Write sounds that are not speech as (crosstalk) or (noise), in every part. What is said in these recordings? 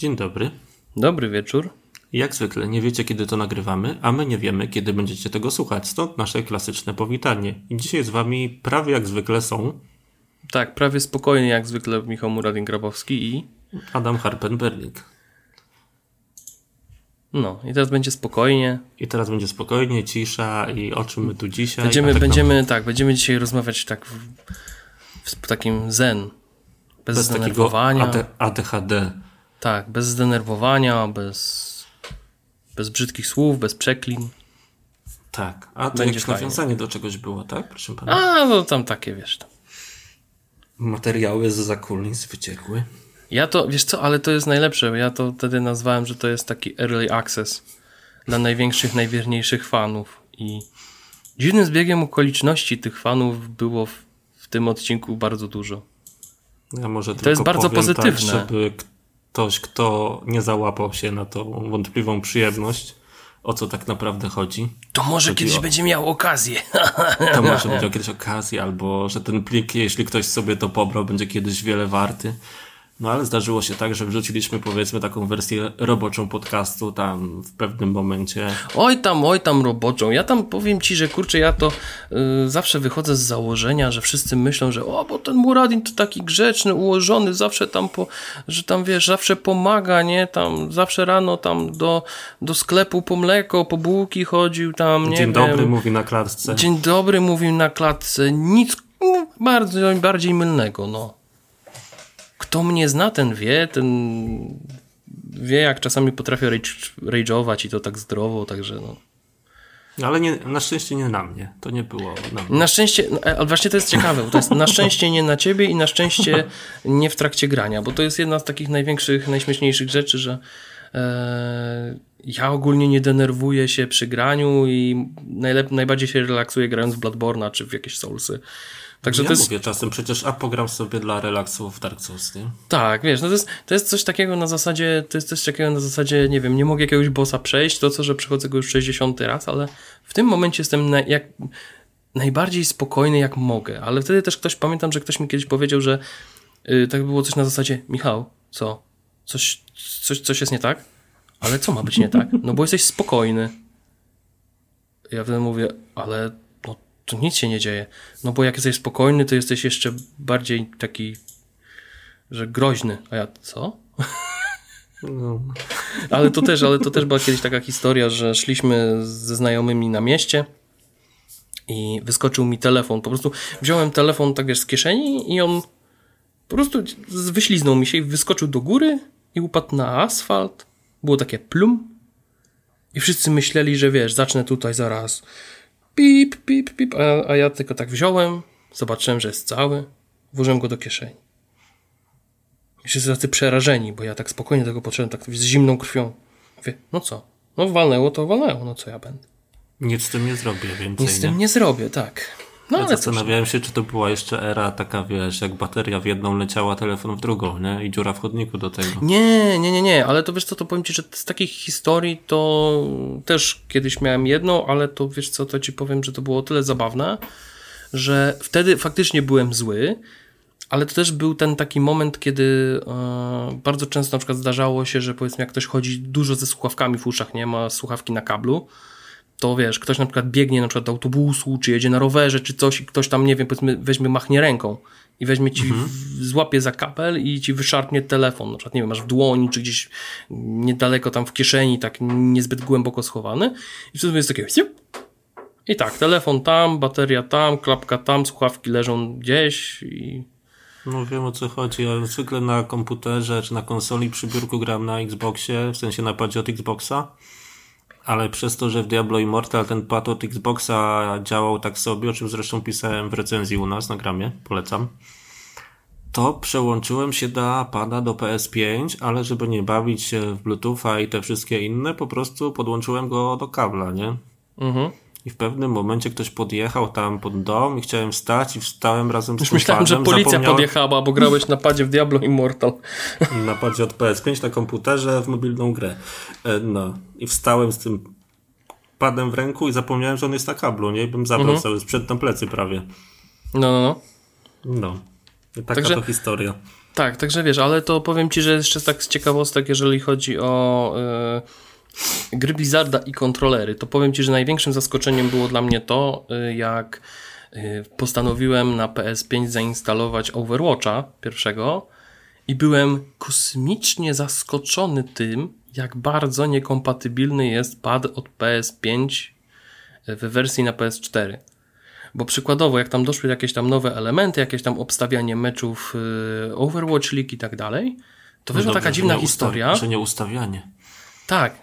Dzień dobry. Dobry wieczór. Jak zwykle nie wiecie, kiedy to nagrywamy, a my nie wiemy, kiedy będziecie tego słuchać. Stąd nasze klasyczne powitanie. I dzisiaj z wami prawie jak zwykle są Tak, prawie spokojnie jak zwykle Michał Muradin-Grabowski i... Adam Harpen-Berling. No, i teraz będzie spokojnie. I teraz będzie spokojnie, cisza i o czym my tu dzisiaj... Będziemy, tak będziemy, tak, będziemy dzisiaj rozmawiać tak w, w takim zen. Bez, Bez takiego ADHD. Tak, bez zdenerwowania, bez, bez brzydkich słów, bez przeklin. Tak. A to Będzie jakieś fajnie. nawiązanie do czegoś było, tak? Proszę pana. A, no tam takie, wiesz. Tam. Materiały z zakulis wyciekły. Ja to, wiesz co, ale to jest najlepsze. Ja to wtedy nazwałem, że to jest taki early access dla największych, najwierniejszych fanów. I dziwnym zbiegiem okoliczności tych fanów było w, w tym odcinku bardzo dużo. Ja może tylko jest bardzo powiem pozytywne. Tak, żeby ktoś, kto nie załapał się na tą wątpliwą przyjemność, o co tak naprawdę chodzi, To może kiedyś o- będzie miał okazję. to może o kiedyś okazja, albo że ten plik, jeśli ktoś sobie to pobrał, będzie kiedyś wiele warty. No ale zdarzyło się tak, że wrzuciliśmy powiedzmy taką wersję roboczą podcastu tam w pewnym momencie. Oj tam, oj tam roboczą. Ja tam powiem ci, że kurczę, ja to y, zawsze wychodzę z założenia, że wszyscy myślą, że o, bo ten Muradin to taki grzeczny, ułożony, zawsze tam, po, że tam wiesz, zawsze pomaga, nie? Tam zawsze rano tam do, do sklepu po mleko, po bułki chodził tam, nie Dzień wiem. dobry mówi na klatce. Dzień dobry mówił na klatce. Nic bardzo, bardziej mylnego, no. Kto mnie zna, ten wie, ten wie, jak czasami potrafię rage, rage'ować i to tak zdrowo, także no. No, Ale nie, na szczęście nie na mnie. To nie było na mnie. Na szczęście, no, ale właśnie to jest ciekawe, bo to jest na szczęście nie na ciebie i na szczęście nie w trakcie grania, bo to jest jedna z takich największych, najśmieszniejszych rzeczy, że e, ja ogólnie nie denerwuję się przy graniu i najlep- najbardziej się relaksuję grając w Bloodborne'a czy w jakieś Soulsy. Także Ja to jest, mówię czasem przecież, a pogram sobie dla relaksu w Dark Souls, nie? Tak, wiesz, no to jest, to jest coś takiego na zasadzie, to jest coś takiego na zasadzie, nie wiem, nie mogę jakiegoś bossa przejść, to co, że przechodzę go już 60 raz, ale w tym momencie jestem na, jak, najbardziej spokojny jak mogę, ale wtedy też ktoś, pamiętam, że ktoś mi kiedyś powiedział, że y, tak było coś na zasadzie, Michał, co? Coś, coś, coś jest nie tak? Ale co ma być nie tak? No bo jesteś spokojny. Ja wtedy mówię, ale to nic się nie dzieje. No bo jak jesteś spokojny, to jesteś jeszcze bardziej taki że groźny. A ja, co? No. Ale to też, ale to też była kiedyś taka historia, że szliśmy ze znajomymi na mieście i wyskoczył mi telefon. Po prostu wziąłem telefon tak wiesz z kieszeni i on po prostu wyśliznął mi się i wyskoczył do góry i upadł na asfalt. Było takie plum. I wszyscy myśleli, że wiesz, zacznę tutaj zaraz pip, pip, pip, a, a ja tylko tak wziąłem, zobaczyłem, że jest cały, włożyłem go do kieszeni. Wszyscy tacy przerażeni, bo ja tak spokojnie tego podszedłem, tak z zimną krwią. Mówię, no co? No walnęło to walnęło, no co ja będę? Nic z tym nie zrobię więcej, Nic z nie? tym nie zrobię, tak. No Ja zastanawiałem się, czy to była jeszcze era taka, wiesz, jak bateria w jedną leciała, telefon w drugą, nie? I dziura w chodniku do tego. Nie, nie, nie, nie, ale to wiesz co, to powiem ci, że z takich historii to też kiedyś miałem jedną, ale to wiesz co, to ci powiem, że to było o tyle zabawne, że wtedy faktycznie byłem zły, ale to też był ten taki moment, kiedy e, bardzo często na przykład zdarzało się, że powiedzmy jak ktoś chodzi dużo ze słuchawkami w uszach, nie ma słuchawki na kablu, to wiesz, ktoś na przykład biegnie na przykład do autobusu, czy jedzie na rowerze, czy coś i ktoś tam, nie wiem, powiedzmy weźmie, machnie ręką i weźmie ci, w, złapie za kapel i ci wyszarpnie telefon, na przykład, nie wiem, masz w dłoni, czy gdzieś niedaleko tam w kieszeni, tak niezbyt głęboko schowany i wtedy jest takie i tak, telefon tam, bateria tam, klapka tam, słuchawki leżą gdzieś i No wiem o co chodzi. Ja zwykle na komputerze czy na konsoli przy biurku gram na Xboxie, w sensie na padzie od Xboxa. Ale przez to, że w Diablo Immortal ten pad od Xboxa działał tak sobie, o czym zresztą pisałem w recenzji u nas na gramie, polecam. To przełączyłem się do pada do PS5, ale żeby nie bawić się w Bluetootha i te wszystkie inne, po prostu podłączyłem go do kabla, nie? mhm. I w pewnym momencie ktoś podjechał tam pod dom i chciałem wstać i wstałem razem z Już myślałem, że padem. policja Zapomniałem- podjechała, bo grałeś na padzie w Diablo Immortal. (laughs) na padzie od PS5 na komputerze w mobilną grę. E, No i wstałem z tym padem w ręku i zapomniałem, że on jest na kablu, nie? I bym zabrał cały sprzęt na plecy prawie. No, no, no. No. I taka Także- to historia. Tak, także wiesz, ale to powiem Ci, że jeszcze tak z ciekawostek, jeżeli chodzi o yy, gry Blizzarda i kontrolery, to powiem Ci, że największym zaskoczeniem było dla mnie to, yy, jak yy, postanowiłem na PS5 zainstalować Overwatcha pierwszego i byłem kosmicznie zaskoczony tym, jak bardzo niekompatybilny jest pad od PS5 w wersji na PS4. Bo przykładowo, jak tam doszły jakieś tam nowe elementy, jakieś tam obstawianie meczów Overwatch League i tak dalej, to wyszła taka dziwna historia. Że nie ustawianie. Tak.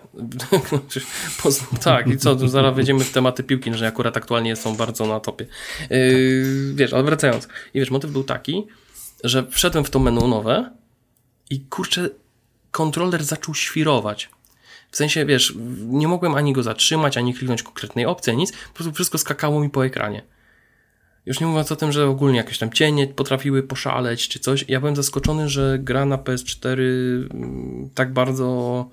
(laughs) tak, i co, zaraz wejdziemy w tematy piłki, że akurat aktualnie są bardzo na topie. Yy, wiesz, ale wracając. I wiesz, motyw był taki, że wszedłem w to menu nowe i kurczę, kontroler zaczął świrować. W sensie, wiesz, nie mogłem ani go zatrzymać, ani kliknąć konkretnej opcji, nic. Po prostu wszystko skakało mi po ekranie. Już nie mówiąc o tym, że ogólnie jakieś tam cienie potrafiły poszaleć czy coś. Ja byłem zaskoczony, że gra na PS4 mm, tak bardzo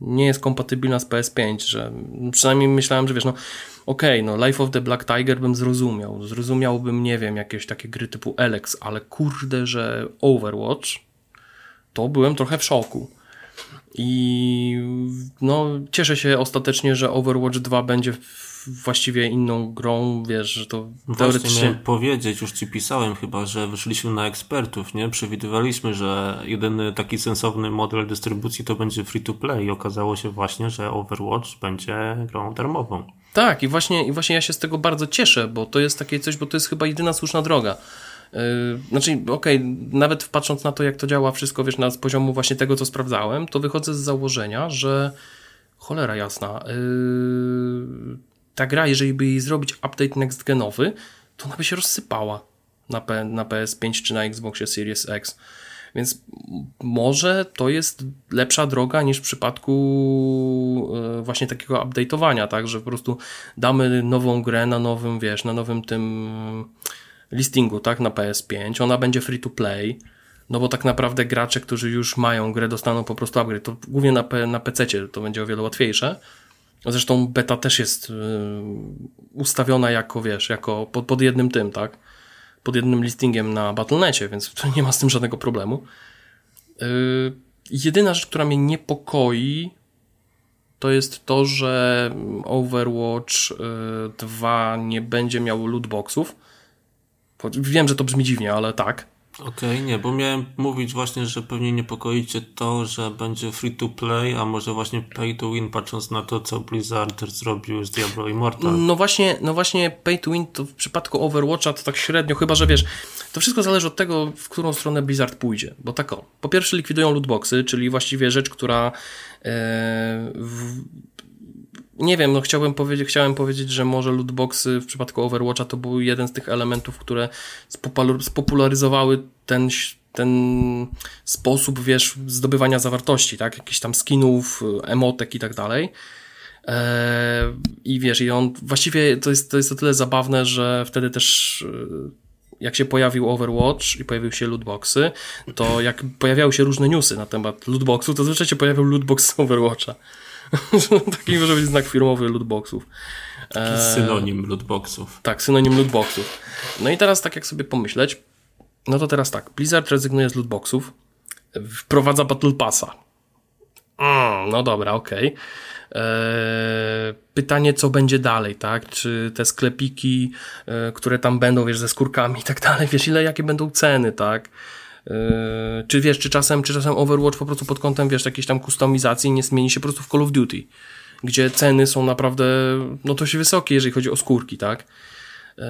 nie jest kompatybilna z PS5, że przynajmniej myślałem, że wiesz, no okej, okay, no Life of the Black Tiger bym zrozumiał. Zrozumiałbym, nie wiem, jakieś takie gry typu Alex, ale kurde, że Overwatch to byłem trochę w szoku. I no, cieszę się ostatecznie, że Overwatch 2 będzie właściwie inną grą, wiesz, że to Właśnie teoretycznie... miałem powiedzieć, już ci pisałem chyba, że wyszliśmy na ekspertów, nie? Przewidywaliśmy, że jedyny taki sensowny model dystrybucji to będzie free to play i okazało się właśnie, że Overwatch będzie grą darmową. Tak, i właśnie, i właśnie ja się z tego bardzo cieszę, bo to jest takie coś, bo to jest chyba jedyna słuszna droga. Yy, znaczy, okej, okay, nawet patrząc na to, jak to działa wszystko, wiesz, na z poziomu właśnie tego, co sprawdzałem, to wychodzę z założenia, że cholera jasna, yy, ta gra, jeżeli by jej zrobić update next genowy, to ona by się rozsypała na, P, na PS5 czy na Xboxie Series X. Więc może to jest lepsza droga niż w przypadku yy, właśnie takiego update'owania, tak, że po prostu damy nową grę na nowym, wiesz, na nowym tym listingu, tak, na PS5, ona będzie free to play, no bo tak naprawdę gracze, którzy już mają grę, dostaną po prostu upgrade. To głównie na, na PC to będzie o wiele łatwiejsze. Zresztą beta też jest yy, ustawiona jako, wiesz, jako pod, pod jednym tym, tak? Pod jednym listingiem na Battle.necie, więc nie ma z tym żadnego problemu. Yy, jedyna rzecz, która mnie niepokoi, to jest to, że Overwatch yy, 2 nie będzie miał lootboxów Wiem, że to brzmi dziwnie, ale tak. Okej, okay, nie, bo miałem mówić właśnie, że pewnie niepokoi cię to, że będzie free to play, a może właśnie pay to win, patrząc na to, co Blizzard zrobił z Diablo Immortal. No właśnie, no właśnie pay to win to w przypadku Overwatcha to tak średnio, chyba że wiesz, to wszystko zależy od tego, w którą stronę Blizzard pójdzie. Bo tak o, po pierwsze likwidują lootboxy, czyli właściwie rzecz, która e, w, nie wiem, no chciałbym powiedzieć, chciałem powiedzieć, że może lootboxy w przypadku Overwatcha to był jeden z tych elementów, które spopularyzowały ten, ten sposób, wiesz, zdobywania zawartości, tak? Jakichś tam skinów, emotek i tak dalej. Eee, I wiesz, i on właściwie to jest, to jest o tyle zabawne, że wtedy też e, jak się pojawił Overwatch i pojawiły się lootboxy, to jak pojawiały się różne newsy na temat lootboxu, to zwyczajnie się pojawił lootbox Overwatcha. (laughs) Taki może być znak firmowy lootboxów. Taki e, synonim lootboxów. Tak, synonim lootboxów. No i teraz tak jak sobie pomyśleć, no to teraz tak, Blizzard rezygnuje z lootboxów, wprowadza Battle Passa. Mm, no dobra, okej. Okay. E, pytanie, co będzie dalej, tak? Czy te sklepiki, e, które tam będą, wiesz, ze skórkami i tak dalej, wiesz, ile, jakie będą ceny, tak? Yy, czy wiesz, czy czasem, czy czasem Overwatch po prostu pod kątem, wiesz, jakiejś tam kustomizacji nie zmieni się po prostu w Call of Duty, gdzie ceny są naprawdę, no to się wysokie, jeżeli chodzi o skórki, tak? Yy,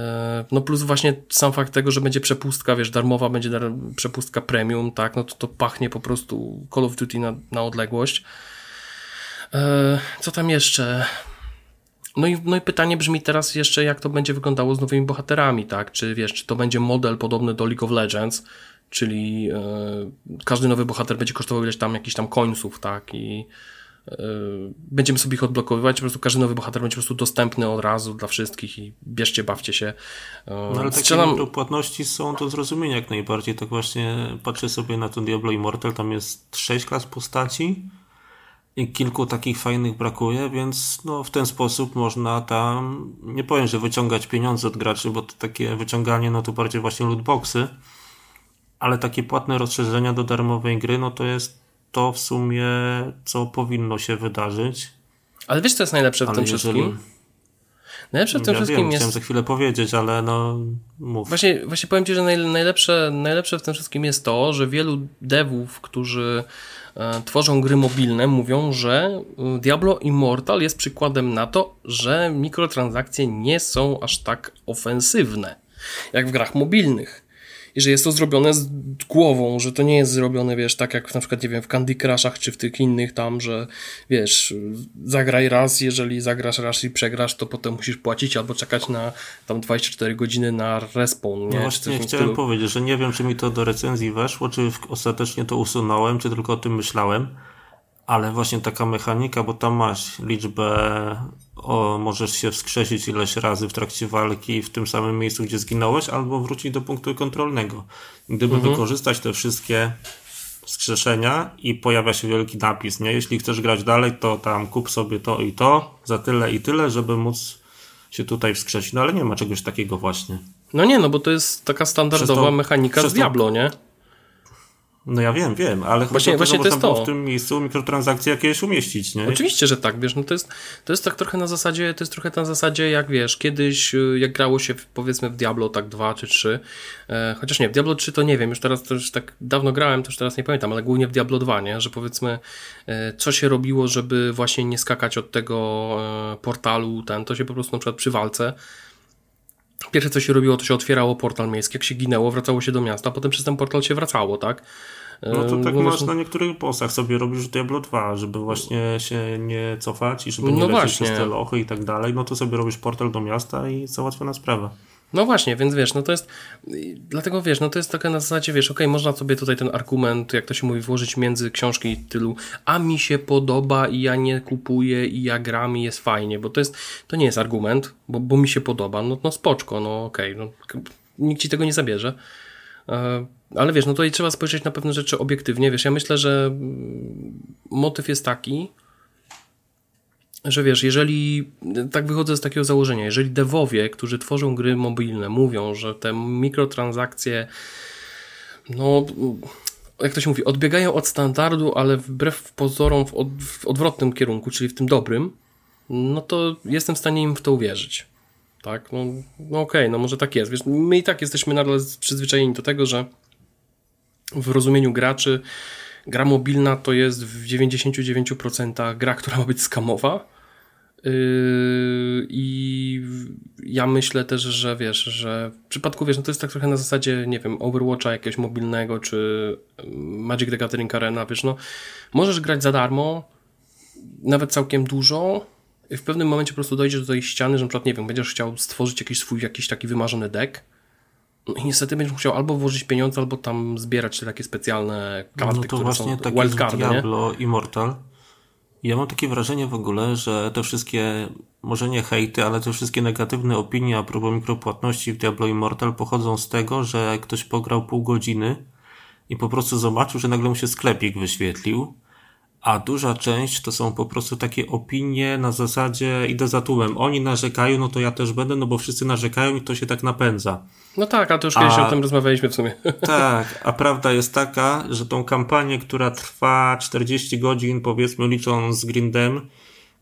no plus właśnie sam fakt tego, że będzie przepustka, wiesz, darmowa będzie dar przepustka premium, tak, no to to pachnie po prostu Call of Duty na, na odległość. Yy, co tam jeszcze? No i, no i pytanie brzmi teraz jeszcze, jak to będzie wyglądało z nowymi bohaterami, tak? Czy wiesz, czy to będzie model podobny do League of Legends, czyli e, każdy nowy bohater będzie kosztował ileś tam jakichś tam końców, tak, i e, będziemy sobie ich odblokowywać, po prostu każdy nowy bohater będzie po prostu dostępny od razu dla wszystkich i bierzcie, bawcie się. E, no ale Strzelam... takie płatności są do zrozumienia jak najbardziej, tak właśnie patrzę sobie na to Diablo Immortal, tam jest sześć klas postaci, i kilku takich fajnych brakuje, więc no, w ten sposób można tam, nie powiem, że wyciągać pieniądze od graczy, bo to takie wyciąganie, no to bardziej właśnie lootboxy, ale takie płatne rozszerzenia do darmowej gry, no to jest to w sumie, co powinno się wydarzyć. Ale wiesz, co jest najlepsze w ale tym jeżeli... wszystkim? Najlepsze w tym ja wszystkim wiem, jest. Chciałem za chwilę powiedzieć, ale no mów. Właśnie, właśnie powiem Ci, że najlepsze, najlepsze w tym wszystkim jest to, że wielu devów, którzy e, tworzą gry mobilne, mówią, że e, Diablo Immortal jest przykładem na to, że mikrotransakcje nie są aż tak ofensywne jak w grach mobilnych i że jest to zrobione z głową, że to nie jest zrobione, wiesz, tak jak na przykład, nie wiem, w Candy Crushach czy w tych innych tam, że wiesz, zagraj raz, jeżeli zagrasz raz i przegrasz, to potem musisz płacić albo czekać na tam 24 godziny na respawn, nie? No właśnie chciałem powiedzieć, że nie wiem, czy mi to do recenzji weszło, czy ostatecznie to usunąłem, czy tylko o tym myślałem, ale właśnie taka mechanika, bo tam masz liczbę, o, możesz się wskrzesić ileś razy w trakcie walki w tym samym miejscu, gdzie zginąłeś, albo wrócić do punktu kontrolnego. Gdyby mhm. wykorzystać te wszystkie wskrzeszenia i pojawia się wielki napis, nie? Jeśli chcesz grać dalej, to tam kup sobie to i to za tyle i tyle, żeby móc się tutaj wskrzesić. No ale nie ma czegoś takiego właśnie. No nie, no bo to jest taka standardowa to, mechanika z Diablo, nie? No ja wiem, wiem, ale właśnie, właśnie to jest to. w tym miejscu mikrotransakcje jakieś umieścić, nie? Oczywiście, że tak, wiesz, no to jest, to jest tak trochę na zasadzie, to jest trochę na zasadzie, jak wiesz, kiedyś, y, jak grało się w, powiedzmy w Diablo tak 2 czy 3, e, chociaż nie, w Diablo 3 to nie wiem, już teraz to już tak dawno grałem, to już teraz nie pamiętam, ale głównie w Diablo 2, nie, że powiedzmy, e, co się robiło, żeby właśnie nie skakać od tego e, portalu, ten, to się po prostu na przykład przy walce Pierwsze co się robiło, to się otwierało portal miejski, jak się ginęło, wracało się do miasta, potem przez ten portal się wracało, tak? No to tak masz na niektórych bossach sobie robisz Diablo 2, żeby właśnie się nie cofać i żeby nie no lecieć właśnie. przez te lochy i tak dalej, no to sobie robisz portal do miasta i załatwiona sprawa. No właśnie, więc wiesz, no to jest, dlatego wiesz, no to jest taka na zasadzie, wiesz, okay, można sobie tutaj ten argument, jak to się mówi, włożyć między książki i tylu, a mi się podoba i ja nie kupuję i ja gram i jest fajnie, bo to jest, to nie jest argument, bo, bo mi się podoba, no, no spoczko, no okej, okay, no, nikt ci tego nie zabierze. E, ale wiesz, no tutaj trzeba spojrzeć na pewne rzeczy obiektywnie. Wiesz, ja myślę, że motyw jest taki, że wiesz, jeżeli, tak wychodzę z takiego założenia, jeżeli devowie, którzy tworzą gry mobilne, mówią, że te mikrotransakcje, no, jak to się mówi, odbiegają od standardu, ale wbrew pozorom w, od, w odwrotnym kierunku, czyli w tym dobrym, no to jestem w stanie im w to uwierzyć. Tak, no, no okej, okay, no może tak jest. Wiesz, my i tak jesteśmy nadal przyzwyczajeni do tego, że w rozumieniu graczy gra mobilna to jest w 99% gra, która ma być skamowa. Yy, I ja myślę też, że wiesz, że w przypadku, wiesz, no to jest tak trochę na zasadzie, nie wiem, Overwatcha jakiegoś mobilnego, czy Magic the Gathering Arena, wiesz, no możesz grać za darmo, nawet całkiem dużo, i w pewnym momencie po prostu dojdziesz do tej ściany, że na przykład, nie wiem, będziesz chciał stworzyć jakiś swój, jakiś taki wymarzony deck, no i niestety będziesz musiał albo włożyć pieniądze, albo tam zbierać te takie specjalne karty, no to które właśnie są takie Diablo nie? Immortal. Ja mam takie wrażenie w ogóle, że te wszystkie, może nie hejty, ale te wszystkie negatywne opinie a propos mikropłatności w Diablo Immortal pochodzą z tego, że ktoś pograł pół godziny i po prostu zobaczył, że nagle mu się sklepik wyświetlił a duża część to są po prostu takie opinie na zasadzie idę za tłumem. Oni narzekają, no to ja też będę, no bo wszyscy narzekają i to się tak napędza. No tak, a to już kiedyś a, o tym rozmawialiśmy w sumie. (laughs) Tak, a prawda jest taka, że tą kampanię, która trwa 40 godzin, powiedzmy licząc z Grindem,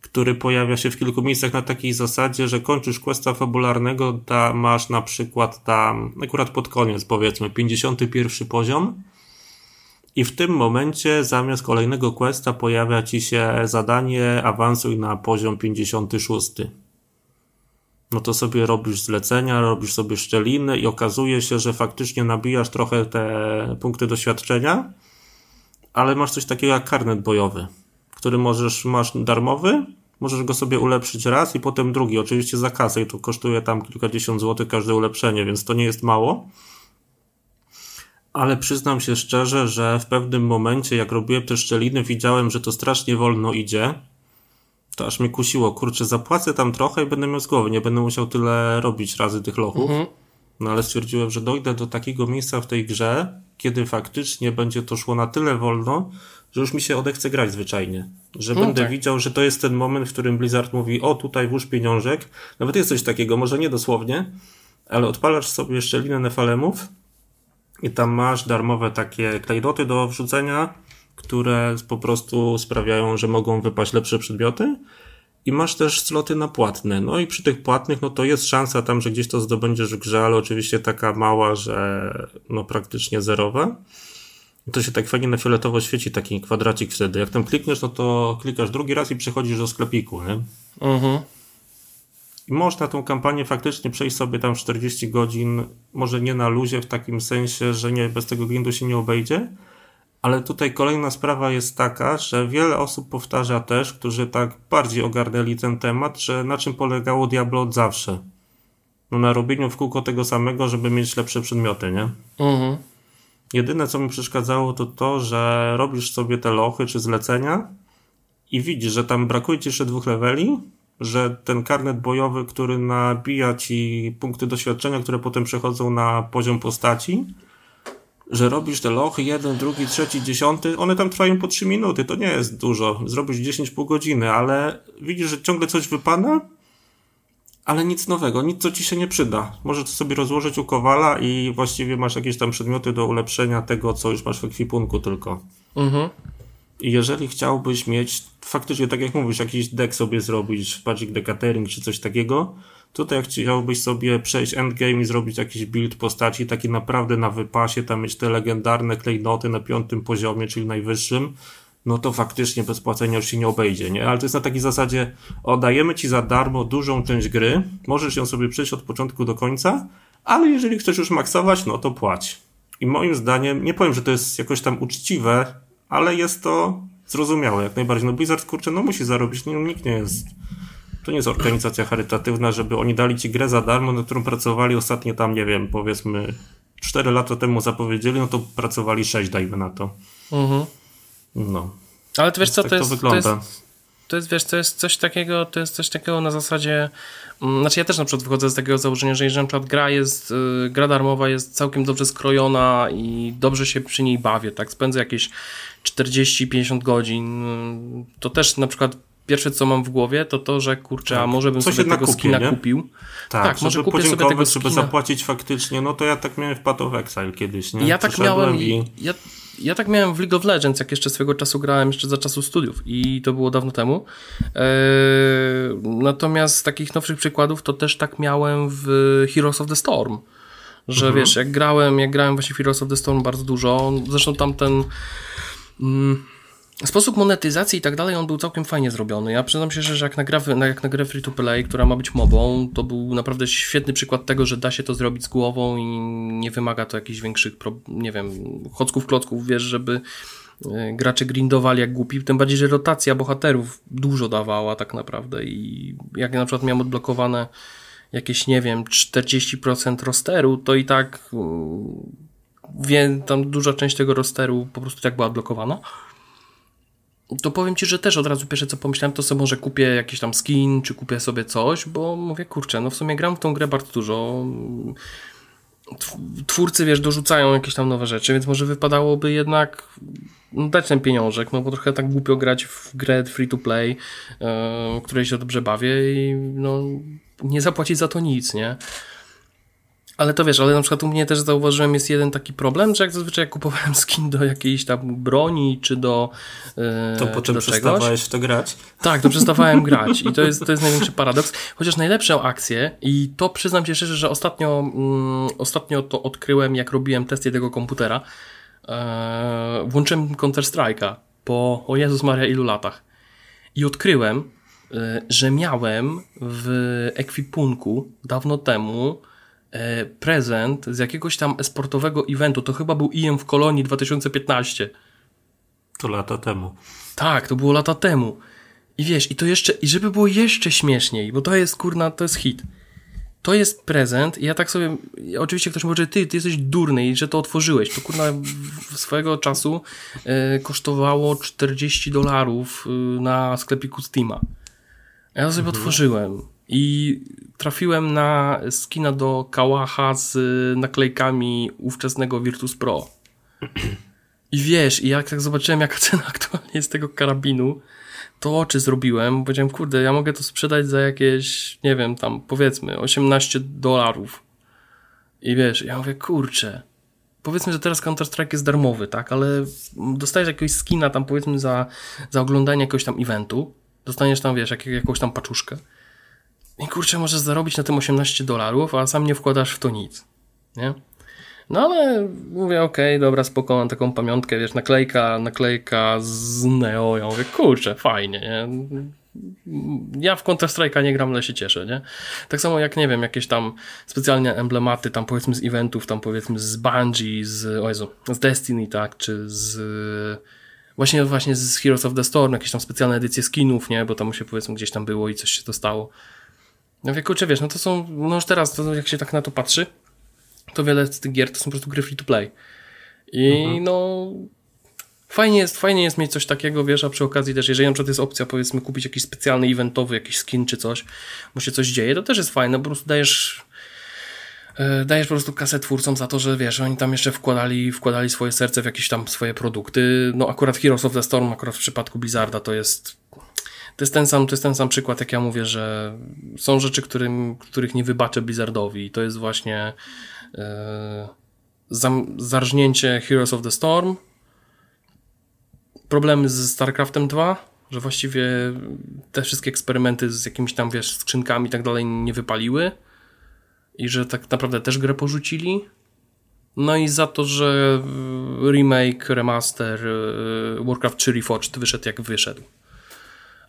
który pojawia się w kilku miejscach na takiej zasadzie, że kończysz questa fabularnego, ta, masz na przykład tam, akurat pod koniec powiedzmy, 51 poziom, i w tym momencie zamiast kolejnego questa pojawia ci się zadanie awansuj na poziom 56. No to sobie robisz zlecenia, robisz sobie szczeliny i okazuje się, że faktycznie nabijasz trochę te punkty doświadczenia, ale masz coś takiego jak karnet bojowy, który możesz, masz darmowy, możesz go sobie ulepszyć raz i potem drugi, oczywiście za kasę i to kosztuje tam kilkadziesiąt złotych każde ulepszenie, więc to nie jest mało ale przyznam się szczerze, że w pewnym momencie, jak robiłem te szczeliny, widziałem, że to strasznie wolno idzie. To aż mnie kusiło, kurczę, zapłacę tam trochę i będę miał z głowy, nie będę musiał tyle robić razy tych lochów. Mhm. No ale stwierdziłem, że dojdę do takiego miejsca w tej grze, kiedy faktycznie będzie to szło na tyle wolno, że już mi się odechce grać zwyczajnie. Że no będę tak. widział, że to jest ten moment, w którym Blizzard mówi, o tutaj włóż pieniążek. Nawet jest coś takiego, może nie dosłownie, ale odpalasz sobie szczelinę nefalemów i tam masz darmowe takie klejnoty do wrzucenia, które po prostu sprawiają, że mogą wypaść lepsze przedmioty. I masz też sloty na płatne. No i przy tych płatnych, no to jest szansa tam, że gdzieś to zdobędziesz w grze, ale oczywiście taka mała, że no praktycznie zerowa. I to się tak fajnie na fioletowo świeci, taki kwadracik wtedy. Jak tam klikniesz, no to klikasz drugi raz i przechodzisz do sklepiku, nie? Mhm. I można tą kampanię faktycznie przejść sobie tam 40 godzin, może nie na luzie w takim sensie, że nie, bez tego grindu się nie obejdzie, ale tutaj kolejna sprawa jest taka, że wiele osób powtarza też, którzy tak bardziej ogarnęli ten temat, że na czym polegało Diablo od zawsze. No na robieniu w kółko tego samego, żeby mieć lepsze przedmioty, nie? Mhm. Jedyne, co mi przeszkadzało, to to, że robisz sobie te lochy czy zlecenia i widzisz, że tam brakuje ci jeszcze dwóch leveli, że ten karnet bojowy, który nabija ci punkty doświadczenia, które potem przechodzą na poziom postaci, że robisz te lochy, jeden, drugi, trzeci, dziesiąty, one tam trwają po trzy minuty, to nie jest dużo. Zrobisz 10 pół godziny, ale widzisz, że ciągle coś wypada, ale nic nowego, nic co ci się nie przyda. Możesz to sobie rozłożyć u Kowala i właściwie masz jakieś tam przedmioty do ulepszenia tego, co już masz w ekwipunku tylko. Mhm. I jeżeli chciałbyś mieć, faktycznie tak jak mówisz, jakiś deck sobie zrobić, Magic the Catering czy coś takiego, tutaj chciałbyś sobie przejść endgame i zrobić jakiś build postaci, taki naprawdę na wypasie, tam mieć te legendarne klejnoty na piątym poziomie, czyli najwyższym, no to faktycznie bez płacenia już się nie obejdzie, nie? Ale to jest na takiej zasadzie, oddajemy ci za darmo dużą część gry, możesz ją sobie przejść od początku do końca, ale jeżeli chcesz już maksować, no to płać. I moim zdaniem, nie powiem, że to jest jakoś tam uczciwe, ale jest to zrozumiałe jak najbardziej. No Blizzard, kurczę, no musi zarobić, no, nikt nie jest... To nie jest organizacja charytatywna, żeby oni dali ci grę za darmo, na którą pracowali ostatnio tam, nie wiem, powiedzmy 4 lata temu zapowiedzieli, no to pracowali 6, dajmy na to. Mhm. No. Ale to wiesz co, tak to, to jest, to wygląda. jest to jest, wiesz, to jest coś takiego, to jest coś takiego na zasadzie, mm, znaczy ja też na przykład wychodzę z takiego założenia, że jeżeli na przykład gra jest, y, gra darmowa jest całkiem dobrze skrojona i dobrze się przy niej bawię, tak, spędzę jakieś 40-50 godzin, y, to też na przykład pierwsze co mam w głowie to to, że kurczę, a Tak. może bym Coś sobie tego kupię, skina nie? kupił. Tak, Tak, może żeby kupię sobie tego żeby skina. zapłacić faktycznie, no to ja tak miałem w Path of Exile kiedyś, nie? Ja tak miałem i... ja, ja tak miałem w League of Legends, jak jeszcze swego czasu grałem, jeszcze za czasu studiów i to było dawno temu. Eee, natomiast z takich nowszych przykładów to też tak miałem w Heroes of the Storm. Że Mhm. wiesz, jak grałem, jak grałem właśnie w Heroes of the Storm bardzo dużo, zresztą tamten mm, sposób monetyzacji i tak dalej, on był całkiem fajnie zrobiony. Ja przyznam się, że jak na grę, jak na grę free to play, która ma być mobą, to był naprawdę świetny przykład tego, że da się to zrobić z głową i nie wymaga to jakichś większych, nie wiem, chocków, klocków, wiesz, żeby e, gracze grindowali jak głupi, tym bardziej, że rotacja bohaterów dużo dawała tak naprawdę i jak na przykład miałem odblokowane jakieś, nie wiem, 40% rosteru, to i tak mm, wie, tam duża część tego rosteru po prostu tak była odblokowana. To powiem Ci, że też od razu pierwsze co pomyślałem, to sobie może kupię jakiś tam skin, czy kupię sobie coś, bo mówię, kurczę, no w sumie gram w tą grę bardzo dużo. Tw- Twórcy, wiesz, dorzucają jakieś tam nowe rzeczy, więc może wypadałoby jednak no, dać ten pieniążek, no bo trochę tak głupio grać w grę free to play, yy, której się dobrze bawię i no nie zapłacić za to nic, nie? Ale to wiesz, ale na przykład u mnie też zauważyłem jest jeden taki problem, że jak zazwyczaj jak kupowałem (laughs) skin do jakiejś tam broni, czy do yy, To czy potem do czegoś, przestawałeś w to grać. tak, to przestawałem (laughs) grać i to jest, to jest największy paradoks. Chociaż najlepszą akcję i to przyznam się szczerze, że ostatnio, mm, ostatnio to odkryłem, jak robiłem testy tego komputera. Eee, włączyłem Counter Strike'a po, o Jezus Maria, ilu latach. I odkryłem, e, że miałem w ekwipunku dawno temu e, prezent z jakiegoś tam esportowego eventu. To chyba był IM w Kolonii 2015. To lata temu. Tak, to było lata temu. I wiesz, i to jeszcze, i żeby było jeszcze śmieszniej, bo to jest kurna, to jest hit. To jest prezent i ja tak sobie, oczywiście ktoś może, ty, ty jesteś durny i że to otworzyłeś. To kurna swojego czasu e, kosztowało 40 dolarów e, na sklepiku Steama. Ja sobie otworzyłem i trafiłem na skina do Kałacha z naklejkami ówczesnego Virtus Pro. I wiesz, i jak tak zobaczyłem, jaka cena (laughs) aktualnie jest tego karabinu, to oczy zrobiłem. Powiedziałem, kurde, ja mogę to sprzedać za jakieś, nie wiem, tam powiedzmy 18 dolarów. I wiesz, ja mówię, kurczę, powiedzmy, że teraz Counter-Strike jest darmowy, tak, ale dostajesz jakiegoś skina tam powiedzmy za, za oglądanie jakiegoś tam eventu, dostaniesz tam, wiesz, jak, jakąś tam paczuszkę i kurczę, możesz zarobić na tym 18 dolarów, a sam nie wkładasz w to nic, nie? No ale mówię, okej, okay, dobra, spoko, mam taką pamiątkę, wiesz, naklejka, naklejka z Neo, ja mówię, kurczę, fajnie, nie? Ja w Counter-Strike'a nie gram, ale się cieszę, nie? Tak samo jak, nie wiem, jakieś tam specjalnie emblematy, tam powiedzmy z eventów, tam powiedzmy z Bungie, z, o Jezu, z Destiny, tak, czy z właśnie, właśnie z Heroes of the Storm, jakieś tam specjalne edycje skinów, nie? Bo tam się powiedzmy gdzieś tam było i coś się to stało. No wie, kurczę, wiesz, no to są, no już teraz, to jak się tak na to patrzy, to wiele z tych gier to są po prostu gry free to play. I mhm. no fajnie jest, fajnie jest mieć coś takiego, wiesz, a przy okazji też, jeżeli na przykład jest opcja, powiedzmy, kupić jakiś specjalny eventowy, jakiś skin czy coś, bo się coś dzieje, to też jest fajne, po prostu dajesz e, dajesz po prostu kasę twórcom za to, że wiesz, oni tam jeszcze wkładali, wkładali swoje serce w jakieś tam swoje produkty. No akurat Heroes of the Storm, akurat w przypadku Blizzarda to jest to jest ten sam, to jest ten sam przykład, jak ja mówię, że są rzeczy, którym, których nie wybaczę Blizzardowi. To jest właśnie e, zarżnięcie Heroes of the Storm, problemy z StarCraftem 2, że właściwie te wszystkie eksperymenty z jakimiś tam, wiesz, skrzynkami i tak dalej nie wypaliły i że tak naprawdę też grę porzucili. No i za to, że remake, remaster e, Warcraft 3 Reforged wyszedł jak wyszedł.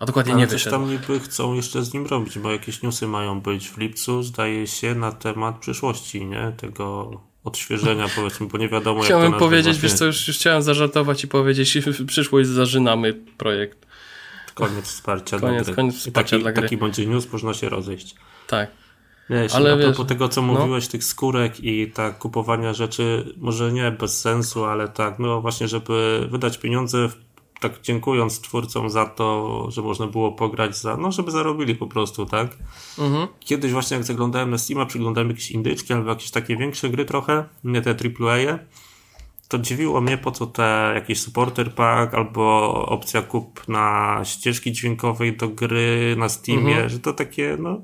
A dokładnie Ale nie wyszedł. tam niby chcą jeszcze z nim robić, bo jakieś newsy mają być w lipcu, zdaje się, na temat przyszłości, nie? Tego odświeżenia, powiedzmy, bo nie wiadomo Chciałem jak to powiedzieć, wiesz co, już, już chciałem zażartować i powiedzieć, (laughs) przyszłość zażynamy projekt. Koniec wsparcia koniec, dla gry. Koniec wsparcia taki, dla gry. Taki będzie news, można się rozejść. Tak. Wiesz, ale a propos wiesz, tego, co no. mówiłeś, tych skórek i tak kupowania rzeczy, może nie bez sensu, ale tak, no właśnie, żeby wydać pieniądze w tak dziękując twórcom za to, że można było pograć za, no żeby zarobili po prostu, tak? Mhm. Kiedyś właśnie jak zaglądałem na Steama, przyglądałem jakieś indyczki albo jakieś takie większe gry trochę, nie te AAA, to dziwiło mnie po co te jakiś supporter pack albo opcja kup na ścieżki dźwiękowej do gry na Steamie, mhm. że to takie, no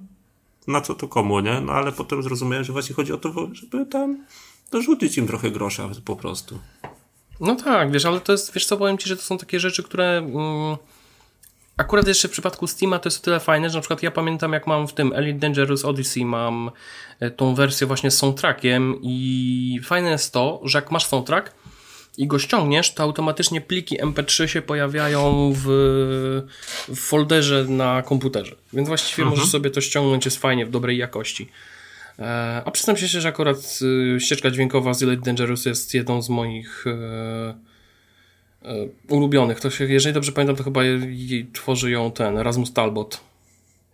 na co to komu, nie? No ale potem zrozumiałem, że właśnie chodzi o to, żeby tam dorzucić im trochę grosza po prostu. No tak, wiesz, ale to jest, wiesz co, powiem Ci, że to są takie rzeczy, które mm, akurat jeszcze w przypadku Steama to jest o tyle fajne, że na przykład ja pamiętam jak mam w tym Elite Dangerous Odyssey mam e, tą wersję właśnie z soundtrackiem i fajne jest to, że jak masz soundtrack i go ściągniesz, to automatycznie pliki MP3 się pojawiają w, w folderze na komputerze. Więc właściwie mhm. możesz sobie to ściągnąć, jest fajnie, w dobrej jakości. E, a przyznam się, że akurat y, ścieżka dźwiękowa z Elite Dangerous jest jedną z moich e, e, ulubionych. To się, jeżeli dobrze pamiętam, to chyba jej, tworzy ją ten Erasmus Talbot,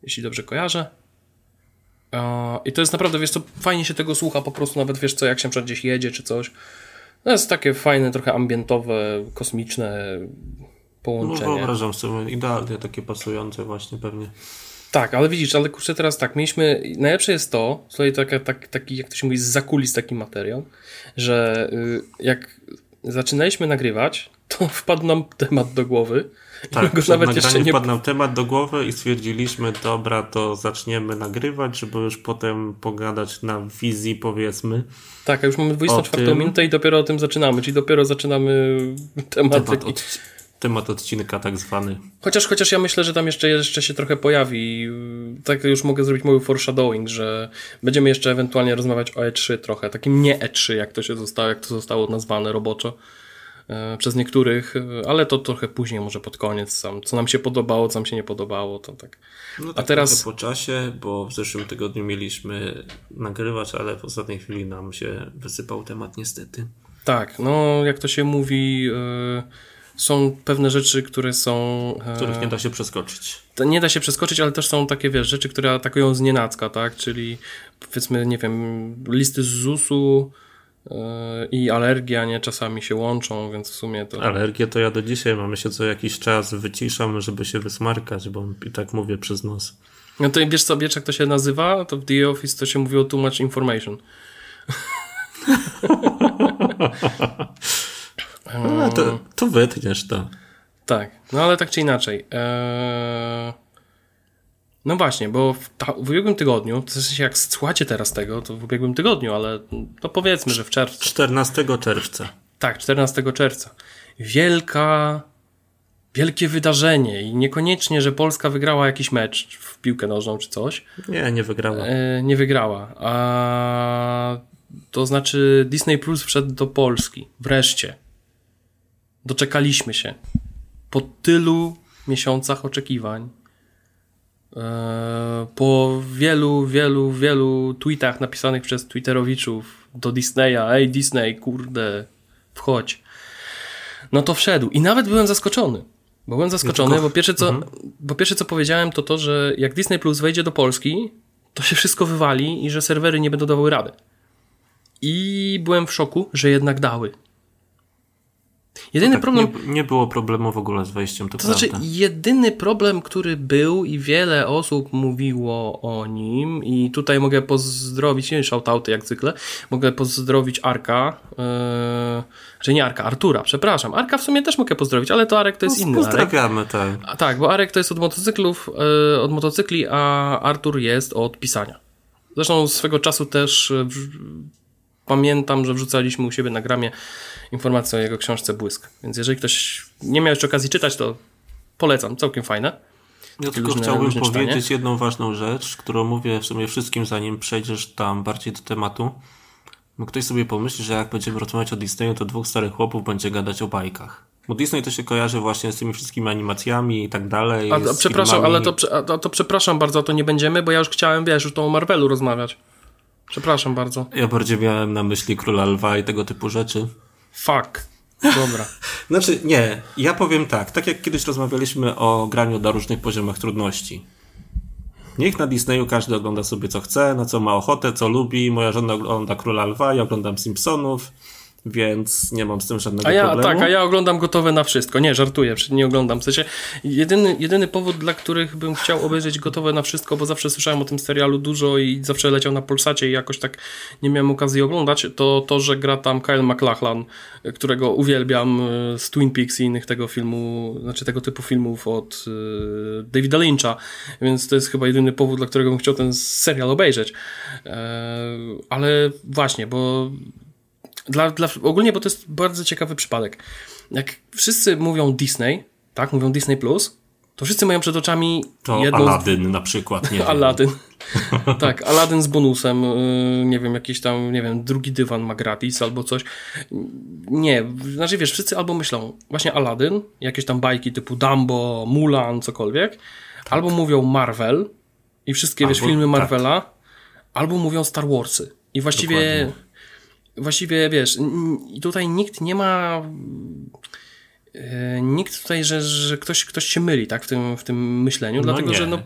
jeśli dobrze kojarzę. I to jest naprawdę, wiesz co, fajnie się tego słucha po prostu, nawet wiesz co, jak się gdzieś jedzie czy coś. To jest takie fajne, trochę ambientowe, kosmiczne połączenie. No wyobrażam sobie, idealnie takie pasujące właśnie pewnie. Tak, ale widzisz, ale kurczę teraz tak, mieliśmy, najlepsze jest to, tutaj taka, tak, taki, jak to się mówi, z zakulis taki materiał, że y, jak zaczynaliśmy nagrywać, to (laughs) wpadł nam temat do głowy. Tak, go nawet jeszcze nie... wpadł nam temat do głowy i stwierdziliśmy, dobra, to zaczniemy nagrywać, żeby już potem pogadać na wizji, powiedzmy. Tak, a już mamy 24 tym... minutę i dopiero o tym zaczynamy, czyli dopiero zaczynamy temat, temat od temat odcinka tak zwany. Chociaż, chociaż ja myślę, że tam jeszcze, jeszcze się trochę pojawi. Tak już mogę zrobić mały foreshadowing, że będziemy jeszcze ewentualnie rozmawiać o E3 trochę, takim nie E3, jak to się zostało, jak to zostało nazwane roboczo e, przez niektórych, e, ale to trochę później, może pod koniec sam, co nam się podobało, co nam się nie podobało, to tak. No tak A teraz po czasie, bo w zeszłym tygodniu mieliśmy nagrywać, ale w ostatniej chwili nam się wysypał temat niestety. Tak, no jak to się mówi, yy są pewne rzeczy, które są... E, Których nie da się przeskoczyć. Nie da się przeskoczyć, ale też są takie, wiesz, rzeczy, które atakują z nienacka, tak? Czyli powiedzmy, nie wiem, listy z ZUS-u yy, i alergia, nie? Czasami się łączą, więc w sumie to... Alergię to ja do dzisiaj mamy się co jakiś czas wyciszam, żeby się wysmarkać, bo i tak mówię przez nos. No to wiesz co, wiesz jak to się nazywa? To w The Office to się mówiło too much information. (laughs) No, to, to wytniesz to. Tak, no ale tak czy inaczej. Eee... No właśnie, bo w, ta, w ubiegłym tygodniu, w sensie jak słuchacie teraz tego, to w ubiegłym tygodniu, ale to powiedzmy, że w czerwcu. 14 czerwca. Tak, 14 czerwca. Wielka, wielkie wydarzenie i niekoniecznie, że Polska wygrała jakiś mecz w piłkę nożną czy coś. Nie, nie wygrała. E, nie wygrała. A to znaczy Disney Plus wszedł do Polski. Wreszcie. Doczekaliśmy się. Po tylu miesiącach oczekiwań. E, po wielu, wielu, wielu tweetach napisanych przez Twitterowiczów do Disneya. Ej, Disney, kurde, wchodź. No to wszedł. I nawet byłem zaskoczony. Bo byłem zaskoczony, bo, pierwsze co, mhm. bo pierwsze co powiedziałem to to, że jak Disney Plus wejdzie do Polski, to się wszystko wywali i że serwery nie będą dawały rady. I byłem w szoku, że jednak dały. Jedyny no tak, problem. Nie, nie, było problemu w ogóle z wejściem, to, to znaczy, jedyny problem, który był i wiele osób mówiło o nim, i tutaj mogę pozdrowić, nie shoutouty jak zwykle, mogę pozdrowić Arka, yy, że nie Arka, Artura, przepraszam. Arka w sumie też mogę pozdrowić, ale to Arek to jest no, inny. Pozdrawiamy, tak. A, tak, bo Arek to jest od motocyklów, yy, od motocykli, a Artur jest od pisania. Zresztą swego czasu też pamiętam, że wrzucaliśmy u siebie na gramie informację o jego książce Błysk. Więc jeżeli ktoś nie miał jeszcze okazji czytać, to polecam, całkiem fajne. Ja tylko chciałbym powiedzieć czytanie. jedną ważną rzecz, którą mówię w sumie wszystkim, zanim przejdziesz tam bardziej do tematu. Bo ktoś sobie pomyśli, że jak będziemy rozmawiać o Disneyu, to dwóch starych chłopów będzie gadać o bajkach. Bo Disney to się kojarzy właśnie z tymi wszystkimi animacjami i tak dalej. A, a przepraszam, filmami. ale to, a, to przepraszam bardzo, to nie będziemy, bo ja już chciałem, wiesz, już to o Marvelu rozmawiać. Przepraszam bardzo. Ja bardziej miałem na myśli Króla Lwa i tego typu rzeczy. Fuck. Dobra. (laughs) znaczy, nie. Ja powiem tak. Tak jak kiedyś rozmawialiśmy o graniu na różnych poziomach trudności. Niech na Disneyu każdy ogląda sobie co chce, na co ma ochotę, co lubi. Moja żona ogląda Króla Lwa, ja oglądam Simpsonów więc nie mam z tym żadnego a ja, problemu. Tak, a ja oglądam gotowe na wszystko. Nie, żartuję, nie oglądam. W sensie, jedyny, jedyny powód, dla których bym chciał obejrzeć gotowe na wszystko, bo zawsze słyszałem o tym serialu dużo i zawsze leciał na Polsacie i jakoś tak nie miałem okazji oglądać, to to, że gra tam Kyle MacLachlan, którego uwielbiam e, z Twin Peaks i innych tego filmu, znaczy tego typu filmów od e, Davida Lyncha, więc to jest chyba jedyny powód, dla którego bym chciał ten serial obejrzeć. E, ale właśnie, bo dla, dla, ogólnie, bo to jest bardzo ciekawy przypadek. Jak wszyscy mówią Disney, tak, mówią Disney Plus, to wszyscy mają przed oczami to jedną... Aladdin na przykład, nie (laughs) Aladdin. (laughs) tak, Aladdin z bonusem, y, nie wiem, jakiś tam, nie wiem, drugi dywan ma gratis albo coś. Nie, znaczy wiesz, wszyscy albo myślą właśnie Aladdin, jakieś tam bajki typu Dumbo, Mulan, cokolwiek, tak. albo mówią Marvel i wszystkie, albo, wiesz, filmy tak. Marvela, tak. albo mówią Star Warsy. I właściwie Dokładnie właściwie wiesz, tutaj nikt nie ma. E, nikt tutaj, że, że ktoś, ktoś się myli tak, w, tym, w tym myśleniu, no dlatego nie. że no,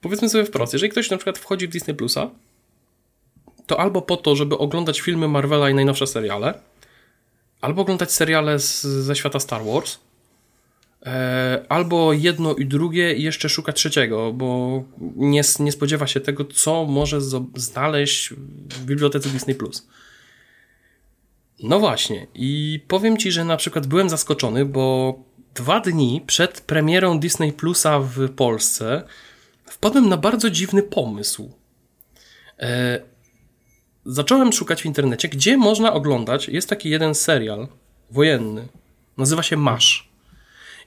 powiedzmy sobie wprost, jeżeli ktoś na przykład wchodzi w Disney Plusa, to albo po to, żeby oglądać filmy Marvela i najnowsze seriale, albo oglądać seriale z, ze świata Star Wars, e, albo jedno i drugie i jeszcze szuka trzeciego, bo nie, nie spodziewa się tego, co może znaleźć w bibliotece Disney Plus. No właśnie, i powiem ci, że na przykład byłem zaskoczony, bo dwa dni przed premierą Disney Plusa w Polsce wpadłem na bardzo dziwny pomysł. E, zacząłem szukać w internecie, gdzie można oglądać. Jest taki jeden serial wojenny. Nazywa się Masz.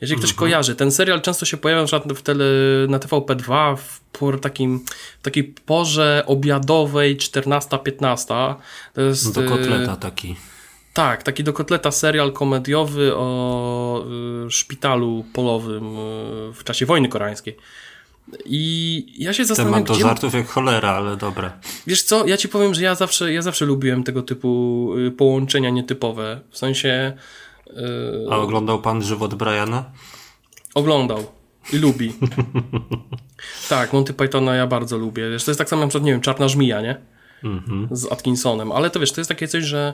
Jeżeli ktoś mhm. kojarzy, ten serial często się pojawia w tele, na TVP2 w, por takim, w takiej porze obiadowej 14-15. To jest. Do kotleta taki. Tak, taki do kotleta serial komediowy o y, szpitalu polowym y, w czasie wojny koreańskiej. I ja się zastanawiam. Temat do żartów jak cholera, ale dobra. Wiesz co, ja ci powiem, że ja zawsze, ja zawsze lubiłem tego typu y, połączenia nietypowe. W sensie. A oglądał pan żywot Briana? Oglądał i lubi. (laughs) tak, Monty Pythona ja bardzo lubię. Wiesz, to jest tak samo, na przykład, nie wiem, Czarna Żmija, nie? -hmm. Z Atkinsonem. Ale to wiesz, to jest takie coś, że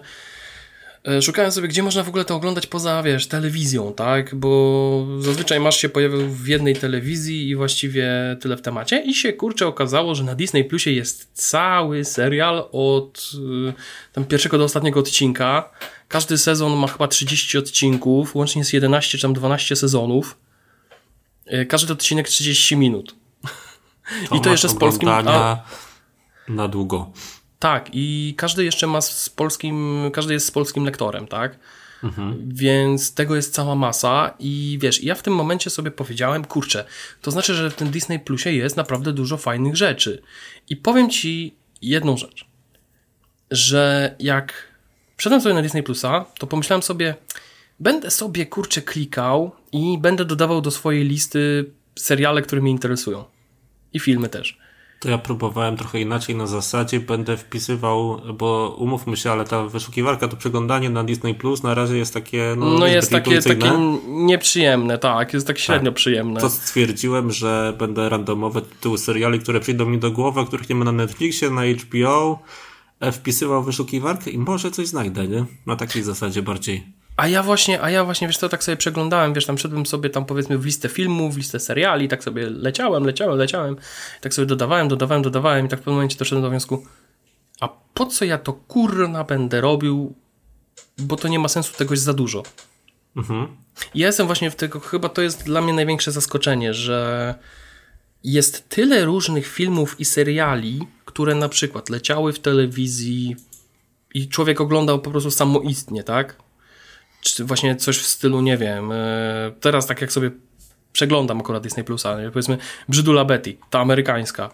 szukałem sobie, gdzie można w ogóle to oglądać poza, wiesz, telewizją, tak? Bo zazwyczaj masz się pojawił w jednej telewizji i właściwie tyle w temacie. I się kurczę okazało, że na Disney Plusie jest cały serial od y, tam pierwszego do ostatniego odcinka. Każdy sezon ma chyba 30 odcinków, łącznie jest 11 czy tam 12 sezonów. E, każdy odcinek 30 minut. To I to jeszcze z polskim. A, na długo. Tak, i każdy jeszcze ma z polskim, każdy jest z polskim lektorem, tak? Mhm. Więc tego jest cała masa i wiesz, ja w tym momencie sobie powiedziałem, kurczę, to znaczy, że w tym Disney Plusie jest naprawdę dużo fajnych rzeczy. I powiem ci jedną rzecz, że jak wszedłem sobie na Disney Plusa, to pomyślałem sobie, będę sobie kurczę klikał i będę dodawał do swojej listy seriale, które mnie interesują. I filmy też. To ja próbowałem trochę inaczej na zasadzie, będę wpisywał, bo umówmy się, ale ta wyszukiwarka, to przeglądanie na Disney Plus na razie jest takie. No, no jest takie, takie nieprzyjemne, tak, jest tak średnio tak. przyjemne. To stwierdziłem, że będę randomowe tytuły seriali, które przyjdą mi do głowy, których nie ma na Netflixie, na HBO, e, wpisywał wyszukiwarkę i może coś znajdę, nie? Na takiej zasadzie bardziej. A ja właśnie, a ja właśnie, wiesz co, tak sobie przeglądałem, wiesz, tam szedłem sobie tam powiedzmy w listę filmów, w listę seriali, tak sobie leciałem, leciałem, leciałem, tak sobie dodawałem, dodawałem, dodawałem i tak w pewnym momencie doszedłem do wniosku, a po co ja to kurna będę robił, bo to nie ma sensu, tego jest za dużo. Mhm. Ja jestem właśnie w tego, chyba to jest dla mnie największe zaskoczenie, że jest tyle różnych filmów i seriali, które na przykład leciały w telewizji i człowiek oglądał po prostu samoistnie, tak? Czy właśnie coś w stylu, nie wiem, e, teraz tak jak sobie przeglądam akurat Disney Plusa, powiedzmy Brzydula Betty, ta amerykańska,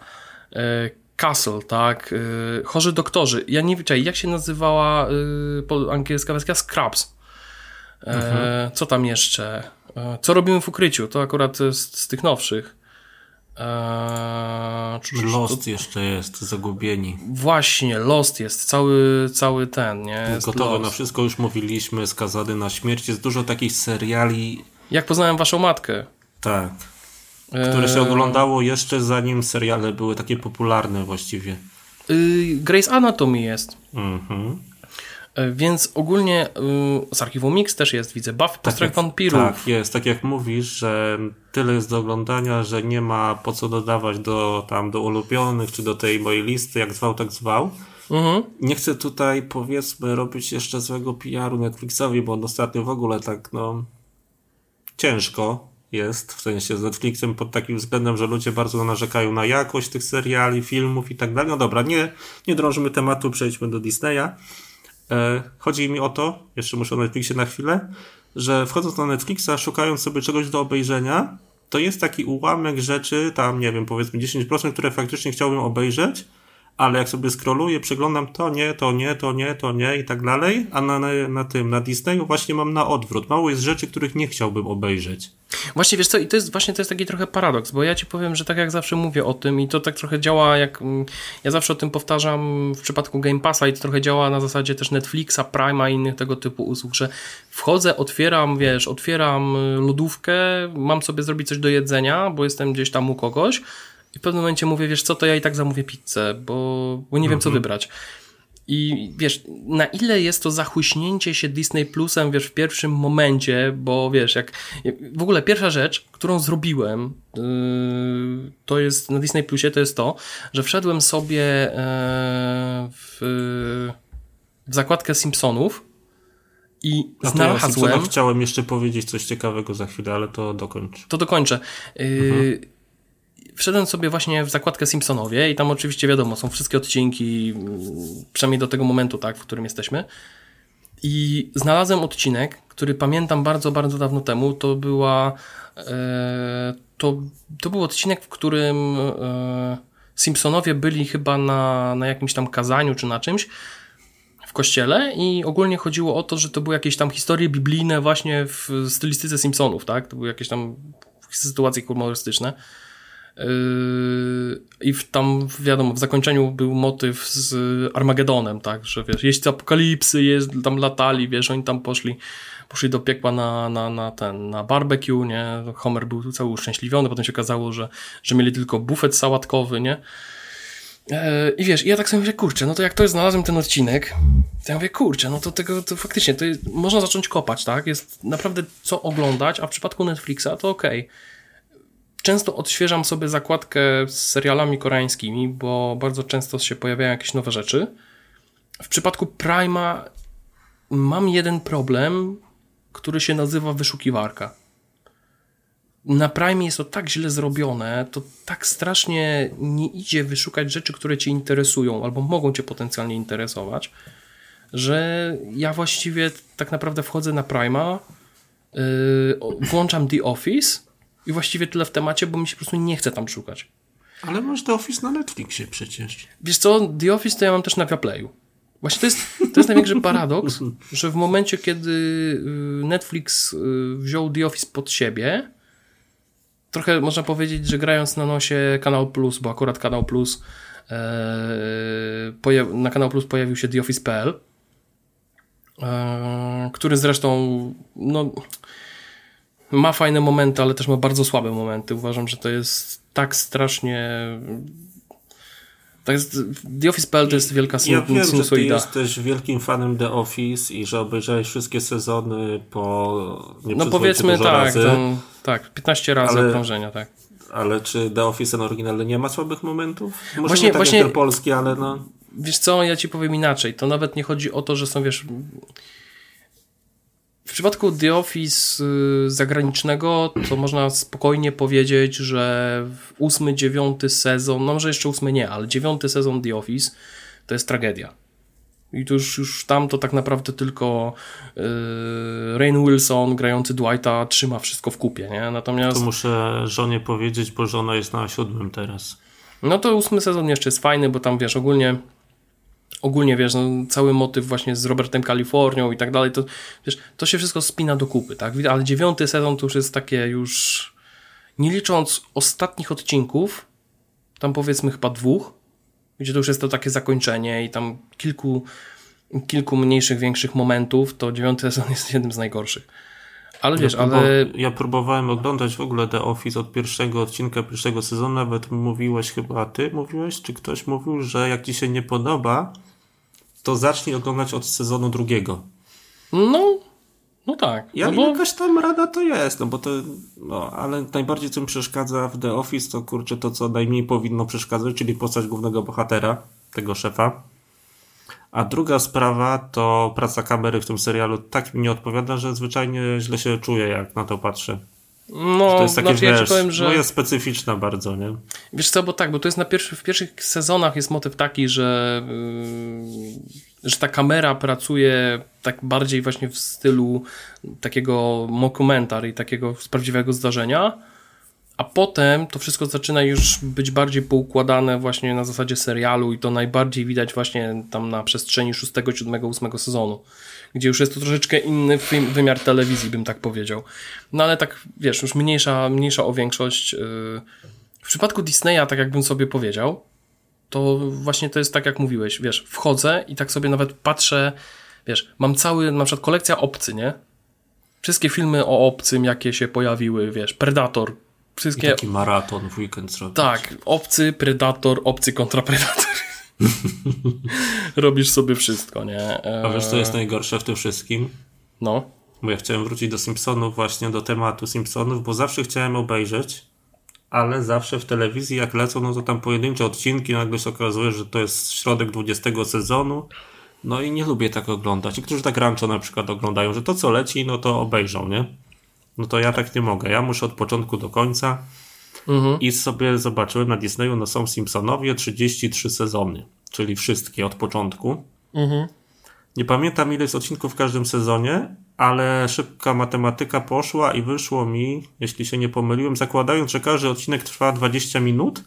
e, Castle, tak, e, Chorzy Doktorzy, ja nie wiem, jak się nazywała angielska wersja? Scrubs. Mhm. Co tam jeszcze? Co robimy w ukryciu? To akurat z, z tych nowszych. Eee, Lost to... jeszcze jest, zagubieni. Właśnie, Lost jest, cały, cały ten, nie? Jest Gotowe Lost. na wszystko, już mówiliśmy, skazany na śmierć. Jest dużo takich seriali. Jak poznałem waszą matkę. Tak. Które się eee. oglądało jeszcze zanim seriale były takie popularne właściwie. Yy, Grace Anatomy jest. Mhm. E, więc ogólnie y, z archiwum Mix też jest, widzę, Buffy tak Postrach Wampirów. Tak, jest. Tak jak mówisz, że tyle jest do oglądania, że nie ma po co dodawać do tam do ulubionych, czy do tej mojej listy, jak zwał, tak zwał. Mhm. Nie chcę tutaj, powiedzmy, robić jeszcze złego PR-u Netflixowi, bo on ostatnio w ogóle tak, no, ciężko jest, w sensie z Netflixem pod takim względem, że ludzie bardzo narzekają na jakość tych seriali, filmów i tak dalej. No dobra, nie, nie drążymy tematu, przejdźmy do Disneya. E, chodzi mi o to, jeszcze muszę o Netflixie na chwilę, że wchodząc na Netflixa, szukając sobie czegoś do obejrzenia, to jest taki ułamek rzeczy, tam nie wiem, powiedzmy 10%, które faktycznie chciałbym obejrzeć, ale jak sobie scrolluję, przeglądam to nie, to nie, to nie, to nie i tak dalej, a na, na, na tym, na Disneyu właśnie mam na odwrót. Mało jest rzeczy, których nie chciałbym obejrzeć. Właśnie, wiesz co, i to jest właśnie to jest taki trochę paradoks, bo ja ci powiem, że tak jak zawsze mówię o tym i to tak trochę działa jak, mm, ja zawsze o tym powtarzam w przypadku Game Passa i to trochę działa na zasadzie też Netflixa, Prime'a i innych tego typu usług, że wchodzę, otwieram, wiesz, otwieram y, lodówkę, mam sobie zrobić coś do jedzenia, bo jestem gdzieś tam u kogoś, i w pewnym momencie mówię, wiesz co, to ja i tak zamówię pizzę, bo, bo nie wiem, co mhm. wybrać. I wiesz, na ile jest to zachłyśnięcie się Disney Plusem, wiesz, w pierwszym momencie, bo wiesz, jak w ogóle pierwsza rzecz, którą zrobiłem, yy, to jest na Disney Plusie, to jest to, że wszedłem sobie yy, w, w zakładkę Simpsonów i A znalazłem. Ja chciałem jeszcze powiedzieć coś ciekawego za chwilę, ale to dokończ. To dokończę. Yy, mhm wszedłem sobie właśnie w zakładkę Simpsonowie i tam oczywiście wiadomo, są wszystkie odcinki, przynajmniej do tego momentu, tak, w którym jesteśmy. I znalazłem odcinek, który pamiętam bardzo, bardzo dawno temu. To była. E, to, to był odcinek, w którym e, Simpsonowie byli chyba na, na jakimś tam kazaniu czy na czymś w kościele i ogólnie chodziło o to, że to były jakieś tam historie biblijne właśnie w stylistyce Simpsonów, tak? To były jakieś tam sytuacje humorystyczne. Yy, I w, tam, wiadomo, w zakończeniu był motyw z Armagedonem, tak, że wiesz, jeźdźcy apokalipsy, jest, tam latali, wiesz, oni tam poszli, poszli do piekła na, na, na ten, na barbecue, nie, Homer był cały uszczęśliwiony, potem się okazało, że, że mieli tylko bufet sałatkowy, nie, yy, i wiesz, ja tak sobie myślę, kurczę, no to jak to znalazłem ten odcinek, to ja mówię, kurczę, no to tego, to faktycznie, to jest, można zacząć kopać, tak, jest naprawdę co oglądać, a w przypadku Netflixa to okej. Okay Często odświeżam sobie zakładkę z serialami koreańskimi, bo bardzo często się pojawiają jakieś nowe rzeczy. W przypadku Prima mam jeden problem, który się nazywa wyszukiwarka. na Prime jest to tak źle zrobione, to tak strasznie nie idzie wyszukać rzeczy, które cię interesują albo mogą cię potencjalnie interesować, że ja właściwie tak naprawdę wchodzę na Prima, yy, włączam The Office i właściwie tyle w temacie, bo mi się po prostu nie chce tam szukać. Ale masz The Office na Netflixie przecież. Wiesz co, The Office to ja mam też na Viaplayu. Właśnie to jest, to jest największy paradoks, (laughs) że w momencie, kiedy y, Netflix y, wziął The Office pod siebie, trochę można powiedzieć, że grając na nosie Kanał Plus, bo akurat Kanał Plus e, na Kanał Plus pojawił się The Office.pl, e, który zresztą no, ma fajne momenty, ale też ma bardzo słabe momenty. Uważam, że to jest tak strasznie to jest, The Office.pl to jest wielka ja wiem, sinusoida. że ty jesteś wielkim fanem The Office i że obejrzałeś wszystkie sezony po nie No powiedzmy tak, razy, tam, tak, 15 razy ale, tak. Ale czy The Office ten oryginalny nie ma słabych momentów? Może właśnie, nie tak właśnie, jak ten polski, ale no... Wiesz co, ja ci powiem inaczej. To nawet nie chodzi o to, że są, wiesz, w przypadku The Office y, zagranicznego to można spokojnie powiedzieć, że ósmy, dziewiąty sezon, no może jeszcze ósmy nie, ale dziewiąty sezon The Office to jest tragedia. I to już, już tam to tak naprawdę tylko yy, Rain Wilson grający Dwighta trzyma wszystko w kupie, nie? Natomiast... To muszę żonie powiedzieć, bo żona jest na siódmym teraz. No to ósmy sezon jeszcze jest fajny, bo tam wiesz, ogólnie ogólnie wiesz, no, cały motyw właśnie z Robertem Kalifornią i tak dalej, to wiesz, to się wszystko spina do kupy, tak? Ale dziewiąty sezon to już jest takie już nie licząc ostatnich odcinków, tam powiedzmy chyba dwóch, gdzie to już jest to takie zakończenie i tam kilku, kilku mniejszych, większych momentów, to dziewiąty sezon jest jednym z najgorszych. Ale wiesz, ja ale... Ja próbowałem oglądać w ogóle The Office od pierwszego odcinka, pierwszego sezonu, nawet mówiłeś chyba ty, mówiłeś, czy ktoś mówił, że jak ci się nie podoba, to zacznij oglądać od sezonu drugiego. No, no tak. Ja, no bo... Jakaś tam rada to jest, no bo to, no, ale najbardziej co mi przeszkadza w The Office to kurczę to, co najmniej powinno przeszkadzać, czyli postać głównego bohatera, tego szefa. A druga sprawa to praca kamery w tym serialu tak mi nie odpowiada, że zwyczajnie źle się czuję, jak na to patrzę. No, to jest takie, znaczy, wiesz, ja powiem, że... no jest specyficzna bardzo, nie? Wiesz co, bo tak, bo to jest na pierwszy, w pierwszych sezonach jest motyw taki, że, yy, że ta kamera pracuje tak bardziej właśnie w stylu takiego mockumentary i takiego z prawdziwego zdarzenia, a potem to wszystko zaczyna już być bardziej poukładane właśnie na zasadzie serialu i to najbardziej widać właśnie tam na przestrzeni 6, 7, 8 sezonu, gdzie już jest to troszeczkę inny wymiar telewizji, bym tak powiedział. No ale tak, wiesz, już mniejsza, mniejsza o większość. Y, w przypadku Disneya, tak jakbym sobie powiedział, to właśnie to jest tak, jak mówiłeś, wiesz, wchodzę i tak sobie nawet patrzę, wiesz, mam cały, na przykład kolekcja Obcy, nie? Wszystkie filmy o Obcym, jakie się pojawiły, wiesz, Predator, Wszystkie... I taki maraton w weekend zrobić. Tak, obcy, predator, obcy kontra predator. (laughs) Robisz sobie wszystko, nie? A wiesz, co jest najgorsze w tym wszystkim? No. Bo ja chciałem wrócić do Simpsonów, właśnie do tematu Simpsonów, bo zawsze chciałem obejrzeć, ale zawsze w telewizji, jak lecą, no to tam pojedyncze odcinki, nagle się okazuje, że to jest środek 20 sezonu. No i nie lubię tak oglądać. I którzy tak rancho na przykład oglądają, że to co leci, no to obejrzą, nie? No to ja tak nie mogę. Ja muszę od początku do końca. Mhm. I sobie zobaczyłem na Disneyu, no są Simpsonowie 33 sezony, czyli wszystkie od początku. Mhm. Nie pamiętam ile jest odcinków w każdym sezonie, ale szybka matematyka poszła i wyszło mi, jeśli się nie pomyliłem, zakładając, że każdy odcinek trwa 20 minut,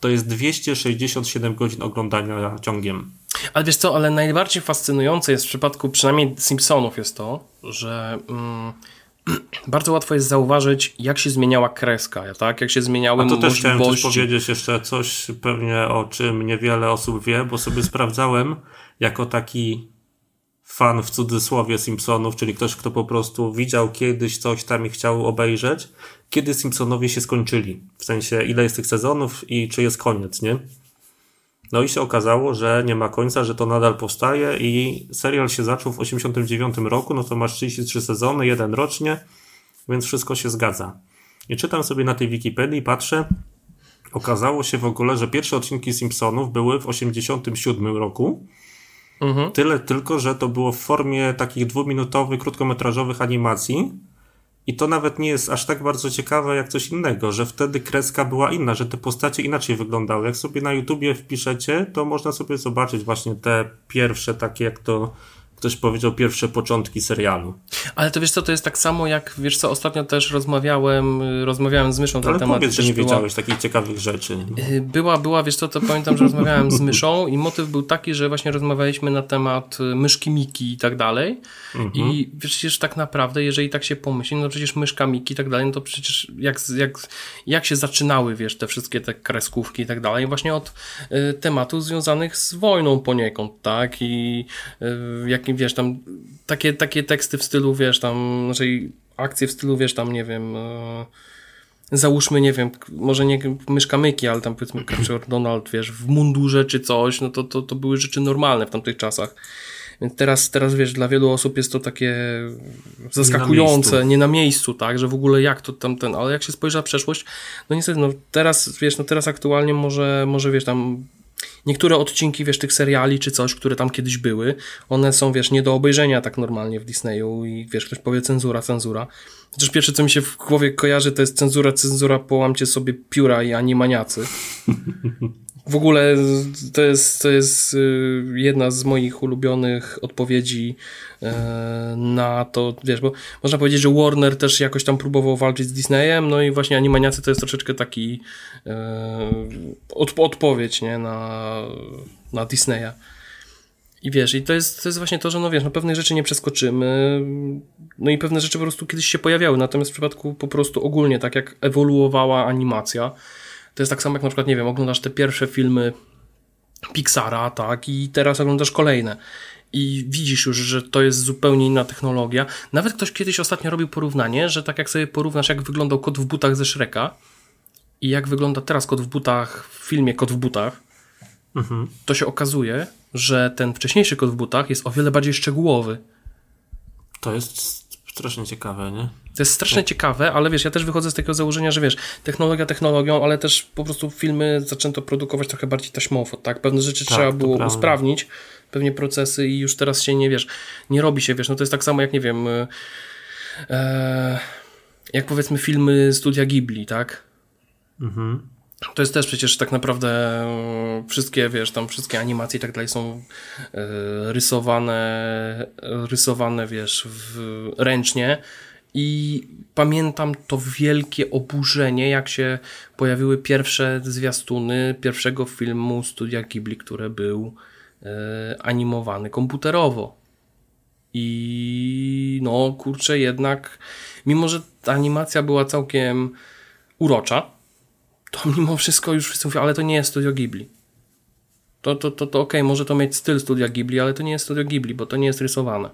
to jest 267 godzin oglądania ciągiem. Ale wiesz co, ale najbardziej fascynujące jest w przypadku przynajmniej Simpsonów jest to, że... Mm, (clears throat) bardzo łatwo jest zauważyć, jak się zmieniała kreska, tak? Jak się zmieniały A to możliwości. też chciałem coś powiedzieć jeszcze coś pewnie o czym niewiele osób wie, bo sobie sprawdzałem jako taki fan w cudzysłowie Simpsonów, czyli ktoś, kto po prostu widział kiedyś coś tam i chciał obejrzeć, kiedy Simpsonowie się skończyli. W sensie, ile jest tych sezonów i czy jest koniec, nie? No i się okazało, że nie ma końca, że to nadal powstaje i serial się zaczął w 89 roku, no to masz 33 sezony, jeden rocznie, więc wszystko się zgadza. I czytam sobie na tej Wikipedii, patrzę, okazało się w ogóle, że pierwsze odcinki Simpsonów były w 87 roku. Mhm. Tyle tylko, że to było w formie takich dwuminutowych, krótkometrażowych animacji I to nawet nie jest aż tak bardzo ciekawe jak coś innego, że wtedy kreska była inna, że te postacie inaczej wyglądały. Jak sobie na YouTubie wpiszecie, to można sobie zobaczyć właśnie te pierwsze takie, jak to ktoś powiedział, pierwsze początki serialu. Ale to wiesz co, to jest tak samo jak, wiesz co, ostatnio też rozmawiałem, rozmawiałem z Myszą na Ale temat. powiedz, że nie była, wiedziałeś takich ciekawych rzeczy. Y, Była, była, wiesz co, to pamiętam, że rozmawiałem z Myszą i motyw był taki, że właśnie rozmawialiśmy na temat y, myszki Miki i tak dalej i wiesz, przecież tak naprawdę, jeżeli tak się pomyśli, no przecież myszka Miki i tak dalej, no to przecież jak, jak, jak się zaczynały, wiesz, te wszystkie te kreskówki i tak dalej, właśnie od y, tematów związanych z wojną poniekąd, tak, i y, jakim, wiesz, tam takie, takie teksty w stylu, wiesz, tam, znaczy akcje w stylu, wiesz, tam, nie wiem, y, załóżmy, nie wiem, może nie myszka myki, ale tam powiedzmy (clears throat) Capture Donald, wiesz, w mundurze czy coś, no to, to, to były rzeczy normalne w tamtych czasach. Więc teraz, teraz, wiesz, dla wielu osób jest to takie zaskakujące, miejscu. nie na miejscu, tak, że w ogóle jak to tam ten, ale jak się spojrzy na przeszłość, no niestety, no teraz, wiesz, no teraz aktualnie może, może wiesz, tam niektóre odcinki, wiesz, tych seriali czy coś, które tam kiedyś były, one są, wiesz, nie do obejrzenia tak normalnie w Disneyu i wiesz, ktoś powie cenzura, cenzura. Chociaż pierwsze, co mi się w głowie kojarzy, to jest cenzura, cenzura, połamcie sobie pióra i animaniacy. (laughs) W ogóle to jest, to jest y, jedna z moich ulubionych odpowiedzi e, na to, wiesz, bo można powiedzieć, że Warner też jakoś tam próbował walczyć z Disneyem, no i właśnie animaniacy to jest troszeczkę taki e, od, odpowiedź, nie, na, na Disneya. I wiesz, i to jest, to jest właśnie to, że no wiesz, no pewnych rzeczy nie przeskoczymy, no i pewne rzeczy po prostu kiedyś się pojawiały, natomiast w przypadku po prostu ogólnie, tak jak ewoluowała animacja, to jest tak samo jak na przykład, nie wiem, oglądasz te pierwsze filmy Pixara, tak, i teraz oglądasz kolejne. I widzisz już, że to jest zupełnie inna technologia. Nawet ktoś kiedyś ostatnio robił porównanie, że tak jak sobie porównasz, jak wyglądał kot w butach ze Shreka i jak wygląda teraz kot w butach w filmie Kot w butach, to się okazuje, że ten wcześniejszy kot w butach jest o wiele bardziej szczegółowy. To jest strasznie ciekawe, nie? To jest strasznie ciekawe, ale wiesz, ja też wychodzę z takiego założenia, że wiesz, technologia technologią, ale też po prostu filmy zaczęto produkować trochę bardziej taśmowo, tak? Pewne rzeczy Tak, trzeba było prawda. usprawnić, pewnie procesy i już teraz się nie, wiesz, nie robi się, wiesz, no to jest tak samo jak, nie wiem, e, e, jak powiedzmy filmy studia Ghibli, tak? To jest też przecież tak naprawdę e, wszystkie, wiesz, tam wszystkie animacje i tak dalej są e, rysowane, rysowane, wiesz, w, ręcznie i pamiętam to wielkie oburzenie, jak się pojawiły pierwsze zwiastuny pierwszego filmu studia Ghibli, który był e, animowany komputerowo. I no, kurczę, jednak, mimo że ta animacja była całkiem urocza, to mimo wszystko już wszyscy mówią, ale to nie jest studio Ghibli. To, to, to, to okej, może to mieć styl studia Ghibli, ale to nie jest studio Ghibli, bo to nie jest rysowane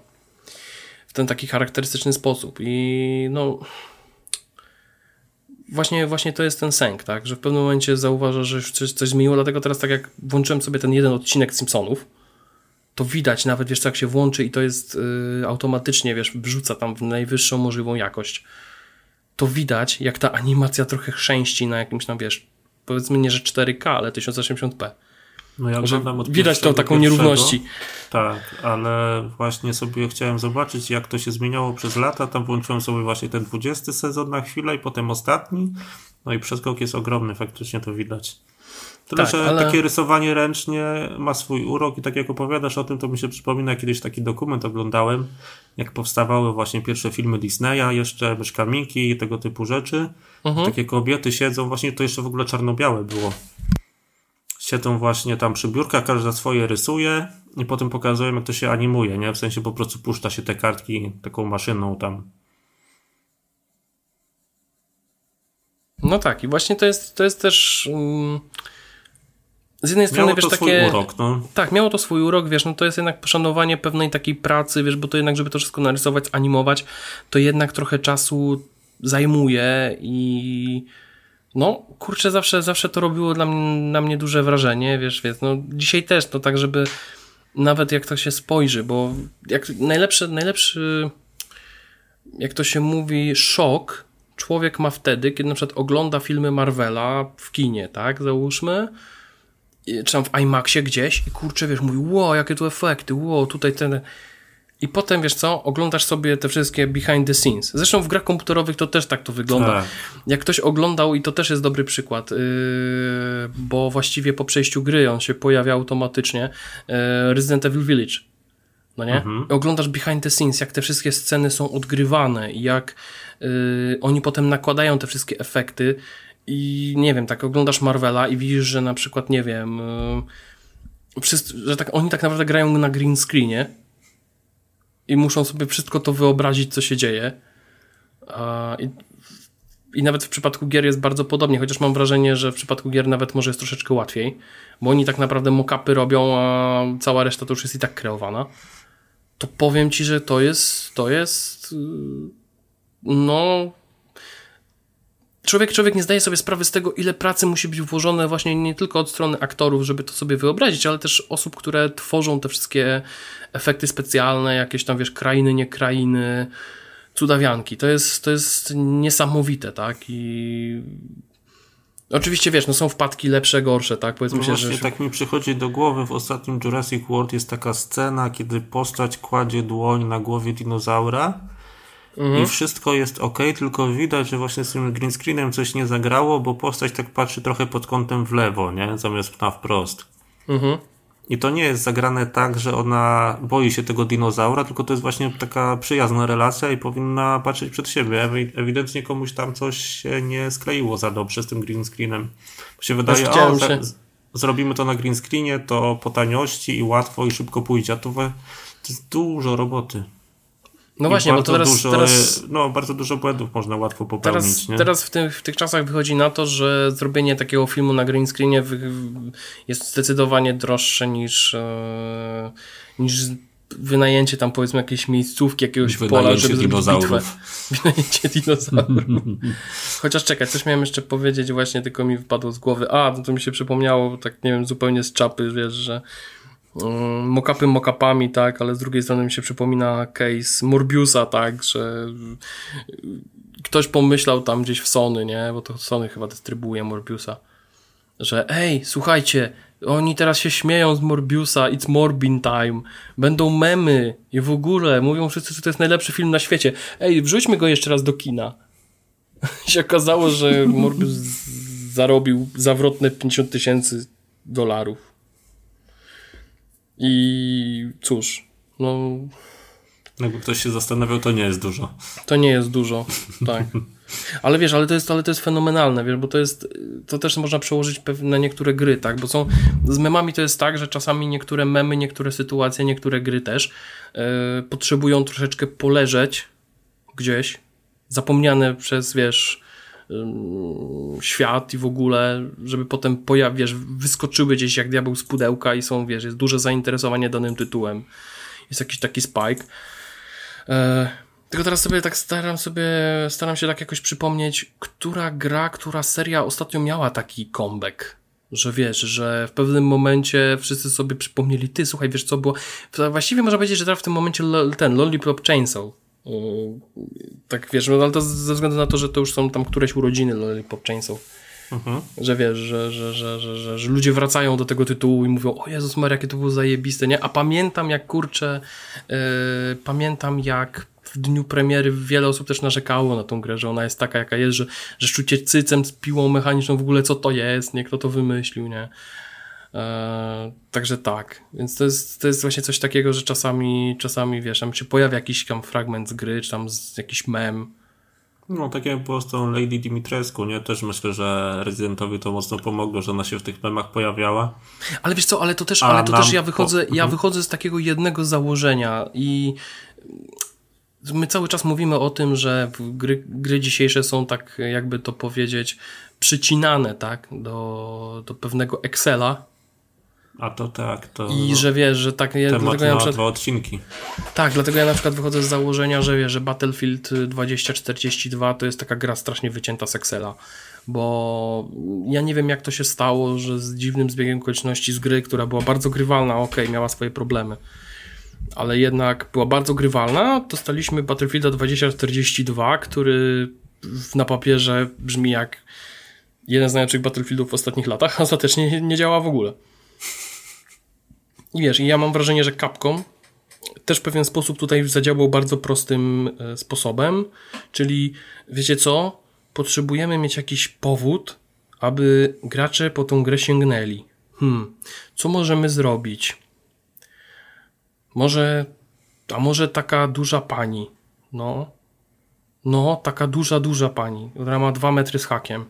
w ten taki charakterystyczny sposób. I no. Właśnie, właśnie to jest ten sęk, tak? Że w pewnym momencie zauważasz, że już coś, coś zmieniło, dlatego teraz tak jak włączyłem sobie ten jeden odcinek Simpsonów, to widać nawet, wiesz, jak się włączy i to jest yy, automatycznie, wiesz, wrzuca tam w najwyższą możliwą jakość to widać, jak ta animacja trochę chrzęści na jakimś tam, wiesz, powiedzmy nie, że 4K, ale 1080p. No ja oglądam od widać tą taką nierówności. Tak, ale właśnie sobie chciałem zobaczyć, jak to się zmieniało przez lata. Tam włączyłem sobie właśnie ten 20 sezon na chwilę i potem ostatni. No i przeskok jest ogromny, faktycznie to widać. Tyle, Tak, że ale- takie rysowanie ręcznie ma swój urok i tak jak opowiadasz o tym, to mi się przypomina, kiedyś taki dokument oglądałem, jak powstawały właśnie pierwsze filmy Disneya, jeszcze Myszka Miki i tego typu rzeczy. Mhm. Takie kobiety siedzą, właśnie to jeszcze w ogóle czarno-białe było. Siedzą właśnie tam przy biurkach, każda swoje rysuje i potem pokazują, jak to się animuje, nie? W sensie po prostu puszcza się te kartki taką maszyną tam. No tak, i właśnie to jest, to jest też. mm, z jednej strony, Miało wiesz, to swój takie. urok, no. Tak, miało to swój urok, wiesz, no to jest jednak poszanowanie pewnej takiej pracy, wiesz, bo to jednak, żeby to wszystko narysować, animować, to jednak trochę czasu zajmuje i no, kurczę, zawsze, zawsze to robiło dla mnie, na mnie duże wrażenie, wiesz, wiesz, no dzisiaj też, to tak, żeby nawet jak to się spojrzy, bo jak najlepszy, najlepszy, jak to się mówi, szok człowiek ma wtedy, kiedy na przykład ogląda filmy Marvela w kinie, tak, załóżmy, czy tam w IMAXie gdzieś i kurczę, wiesz, mówi, wow, jakie tu efekty, wow, tutaj ten... i potem, wiesz co, oglądasz sobie te wszystkie behind the scenes. Zresztą w grach komputerowych to też tak to wygląda. Tak. Jak ktoś oglądał, i to też jest dobry przykład, yy, bo właściwie po przejściu gry on się pojawia automatycznie, yy, Resident Evil Village. No nie? Oglądasz behind the scenes, jak te wszystkie sceny są odgrywane, i jak yy, oni potem nakładają te wszystkie efekty i nie wiem, tak oglądasz Marvela i widzisz, że na przykład, nie wiem, yy, wszyscy, że tak, oni tak naprawdę grają na green screenie i muszą sobie wszystko to wyobrazić, co się dzieje. I, I nawet w przypadku gier jest bardzo podobnie, chociaż mam wrażenie, że w przypadku gier nawet może jest troszeczkę łatwiej, bo oni tak naprawdę mock-upy robią, a cała reszta to już jest i tak kreowana. To powiem ci, że to jest, to jest, yy, no, człowiek, człowiek nie zdaje sobie sprawy z tego, ile pracy musi być włożone właśnie nie tylko od strony aktorów, żeby to sobie wyobrazić, ale też osób, które tworzą te wszystkie efekty specjalne, jakieś tam, wiesz, krainy, nie krainy, cudawianki. To jest, to jest niesamowite, tak? I oczywiście, wiesz, no są wpadki lepsze, gorsze, tak? Powiedzmy No się, właśnie, że... tak mi przychodzi do głowy w ostatnim Jurassic World jest taka scena, kiedy postać kładzie dłoń na głowie dinozaura Mhm. i wszystko jest ok, tylko widać, że właśnie z tym green screenem coś nie zagrało, bo postać tak patrzy trochę pod kątem w lewo, nie? Zamiast na wprost. Mhm. I to nie jest zagrane tak, że ona boi się tego dinozaura, tylko to jest właśnie taka przyjazna relacja i powinna patrzeć przed siebie. Ewi- Ewidentnie komuś tam coś się nie skleiło za dobrze z tym green screenem. Bo się wydaje, o, się- zrobimy to na green screenie, to po taniości i łatwo i szybko pójdzie, a to, we, to jest dużo roboty. No I właśnie, bo teraz, dużo, teraz, No, bardzo dużo błędów można łatwo popełnić, teraz, nie? teraz w, tych, w tych czasach wychodzi na to, że zrobienie takiego filmu na green screenie jest zdecydowanie droższe niż, e, niż wynajęcie tam powiedzmy jakiejś miejscówki, jakiegoś pola, Wynajęcie żeby zrobić bitwę. dinozaurów. (laughs) Wynajęcie dinozaurów. Chociaż czekaj, coś miałem jeszcze powiedzieć właśnie, tylko mi wypadło z głowy. A, no to mi się przypomniało, tak nie wiem, zupełnie z czapy, wiesz, że mockupy mockupami, tak, ale z drugiej strony mi się przypomina case Morbiusa, tak, że ktoś pomyślał tam gdzieś w Sony, nie, bo to Sony chyba dystrybuuje Morbiusa, że ej, słuchajcie, oni teraz się śmieją z Morbiusa, it's Morbin time, będą memy i w ogóle, mówią wszyscy, że to jest najlepszy film na świecie. Ej, wrzućmy go jeszcze raz do kina. (laughs) Się okazało, że Morbius zarobił zawrotne 50 tysięcy dolarów. I cóż, no Jakby ktoś się zastanawiał, to nie jest dużo. to nie jest dużo, (laughs) tak. Ale wiesz, ale to jest, ale to jest fenomenalne, wiesz, bo to jest, to też można przełożyć na niektóre gry, tak, bo są, z memami to jest tak, że czasami niektóre memy, niektóre sytuacje, niektóre gry też e, potrzebują troszeczkę poleżeć gdzieś, zapomniane przez, wiesz, świat i w ogóle, żeby potem pojaw, wiesz, wyskoczyły gdzieś jak diabeł z pudełka i są, wiesz, jest duże zainteresowanie danym tytułem. Jest jakiś taki spike. E, tylko teraz sobie tak staram sobie, staram się tak jakoś przypomnieć, która gra, która seria ostatnio miała taki comeback. Że wiesz, że w pewnym momencie wszyscy sobie przypomnieli, ty, słuchaj, wiesz co było. Właściwie można powiedzieć, że teraz w tym momencie ten Lollipop Chainsaw. Tak wiesz, no ale to ze względu na to, że to już są tam któreś urodziny Lollipop Chainsaw. Że wiesz, że, że, że, że, że, ludzie wracają do tego tytułu i mówią, o Jezus Maria, jakie to było zajebiste, nie? A pamiętam jak, kurczę, yy, pamiętam jak w dniu premiery wiele osób też narzekało na tą grę, że ona jest taka jaka jest, że, że szczucie cycem z piłą mechaniczną w ogóle co to jest, nie? Kto to wymyślił, nie? Eee, także tak, więc to jest, to jest właśnie coś takiego, że czasami, czasami wiesz, tam się pojawia jakiś tam fragment z gry, czy tam z, jakiś mem, No, tak jak było z tą Lady Dimitrescu, nie? Też myślę, że Rezydentowi to mocno pomogło, że ona się w tych memach pojawiała. Ale wiesz co, ale to też, A ale to nam też ja wychodzę, ja Mhm. wychodzę z takiego jednego założenia i my cały czas mówimy o tym, że gry, gry dzisiejsze są tak, jakby to powiedzieć, przycinane, tak, do, do pewnego Excela A to tak, to i że wiesz, że tak, ja, temat dlatego ja na przykład, dwa odcinki. tak, dlatego ja na przykład wychodzę z założenia, że wiesz, że Battlefield 2042 to jest taka gra strasznie wycięta z Excela. Bo ja nie wiem, jak to się stało, że z dziwnym zbiegiem okoliczności z gry, która była bardzo grywalna, okej, miała swoje problemy, ale jednak była bardzo grywalna, dostaliśmy Battlefielda 2042, który na papierze brzmi jak jeden z najlepszych Battlefieldów w ostatnich latach, a ostatecznie nie, nie działa w ogóle. I wiesz, ja mam wrażenie, że Capcom też pewien sposób tutaj zadziałał bardzo prostym e, sposobem, czyli wiecie co? Potrzebujemy mieć jakiś powód, aby gracze po tą grę sięgnęli. Hmm, co możemy zrobić? Może, a może taka duża pani, no, no, taka duża, duża pani, która ma dwa metry z hakiem.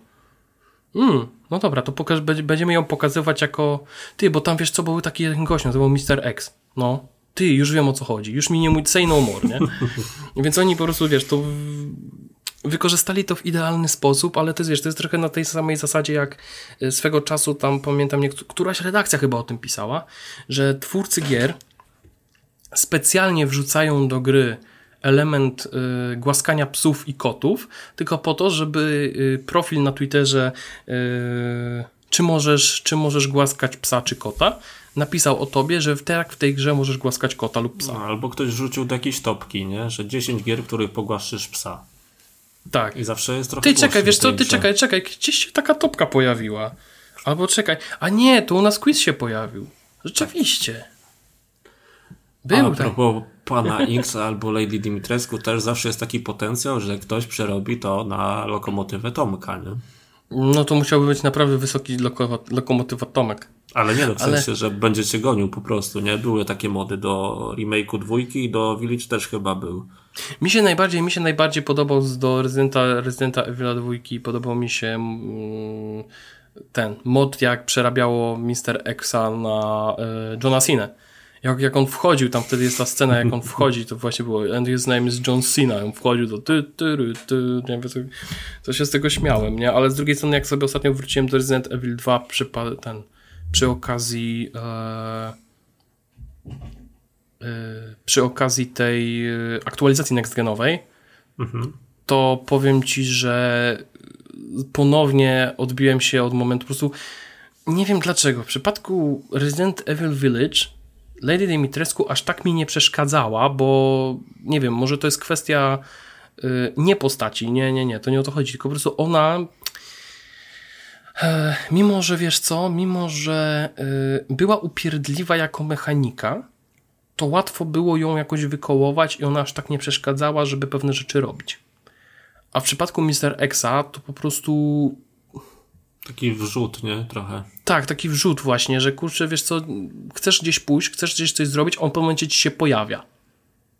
Hmm, no dobra, to pokaż, będziemy ją pokazywać jako, ty, bo tam wiesz co, był taki gość, nazywał Mr. X, no, ty, już wiem o co chodzi, już mi nie mój say no more, nie? (laughs) Więc oni po prostu, wiesz, to wykorzystali to w idealny sposób, ale to jest, wiesz, to jest trochę na tej samej zasadzie, jak e, swego czasu tam, pamiętam, któraś redakcja chyba o tym pisała, że twórcy gier specjalnie wrzucają do gry element y, głaskania psów i kotów, tylko po to, żeby y, profil na Twitterze y, czy możesz, czy możesz głaskać psa czy kota, napisał o tobie, że w, tak w tej grze możesz głaskać kota lub psa. No, albo ktoś rzucił do jakiejś topki, nie? że 10 gier, w których pogłaszczysz psa. Tak. I zawsze jest trochę Ty czekaj, wiesz co, ty czekaj, czekaj, gdzieś się taka topka pojawiła. Albo czekaj, a nie, tu u nas quiz się pojawił. Rzeczywiście. Był a propos pana X albo Lady Dimitrescu też zawsze jest taki potencjał, że ktoś przerobi to na lokomotywę Tomka, nie? No to musiałby być naprawdę wysoki loko lokomotywa Tomek. Ale nie, no w Ale... sensie, że będzie cię gonił po prostu, nie? Były takie mody do remake'u dwójki i do Village też chyba był. Mi się najbardziej, mi się najbardziej podobał do Residenta, Residenta Evil dwójki, podobał mi się mm, ten mod, jak przerabiało Mr. Exa na y, Johna Cena jak, jak on wchodził, tam wtedy jest ta scena, jak on wchodzi, to właśnie było and his name is John Cena, on wchodził, to ty, ty, ty, ty nie wiem, to, to się z tego śmiałem, nie? Ale z drugiej strony, jak sobie ostatnio wróciłem do Resident Evil 2 przy, ten, przy okazji e, e, przy okazji tej e, aktualizacji next-genowej, mhm. to powiem Ci, że ponownie odbiłem się od momentu po prostu nie wiem dlaczego. W przypadku Resident Evil Village Lady Dimitrescu aż tak mi nie przeszkadzała, bo nie wiem, może to jest kwestia y, nie postaci, nie, nie, nie, to nie o to chodzi, tylko po prostu ona e, mimo, że wiesz co, mimo, że y, była upierdliwa jako mechanika, to łatwo było ją jakoś wykołować i ona aż tak nie przeszkadzała, żeby pewne rzeczy robić. A w przypadku Mr. Exa to po prostu Taki wrzut, nie? Trochę. Tak, taki wrzut właśnie, że kurczę, wiesz co, chcesz gdzieś pójść, chcesz gdzieś coś zrobić, on po momencie ci się pojawia.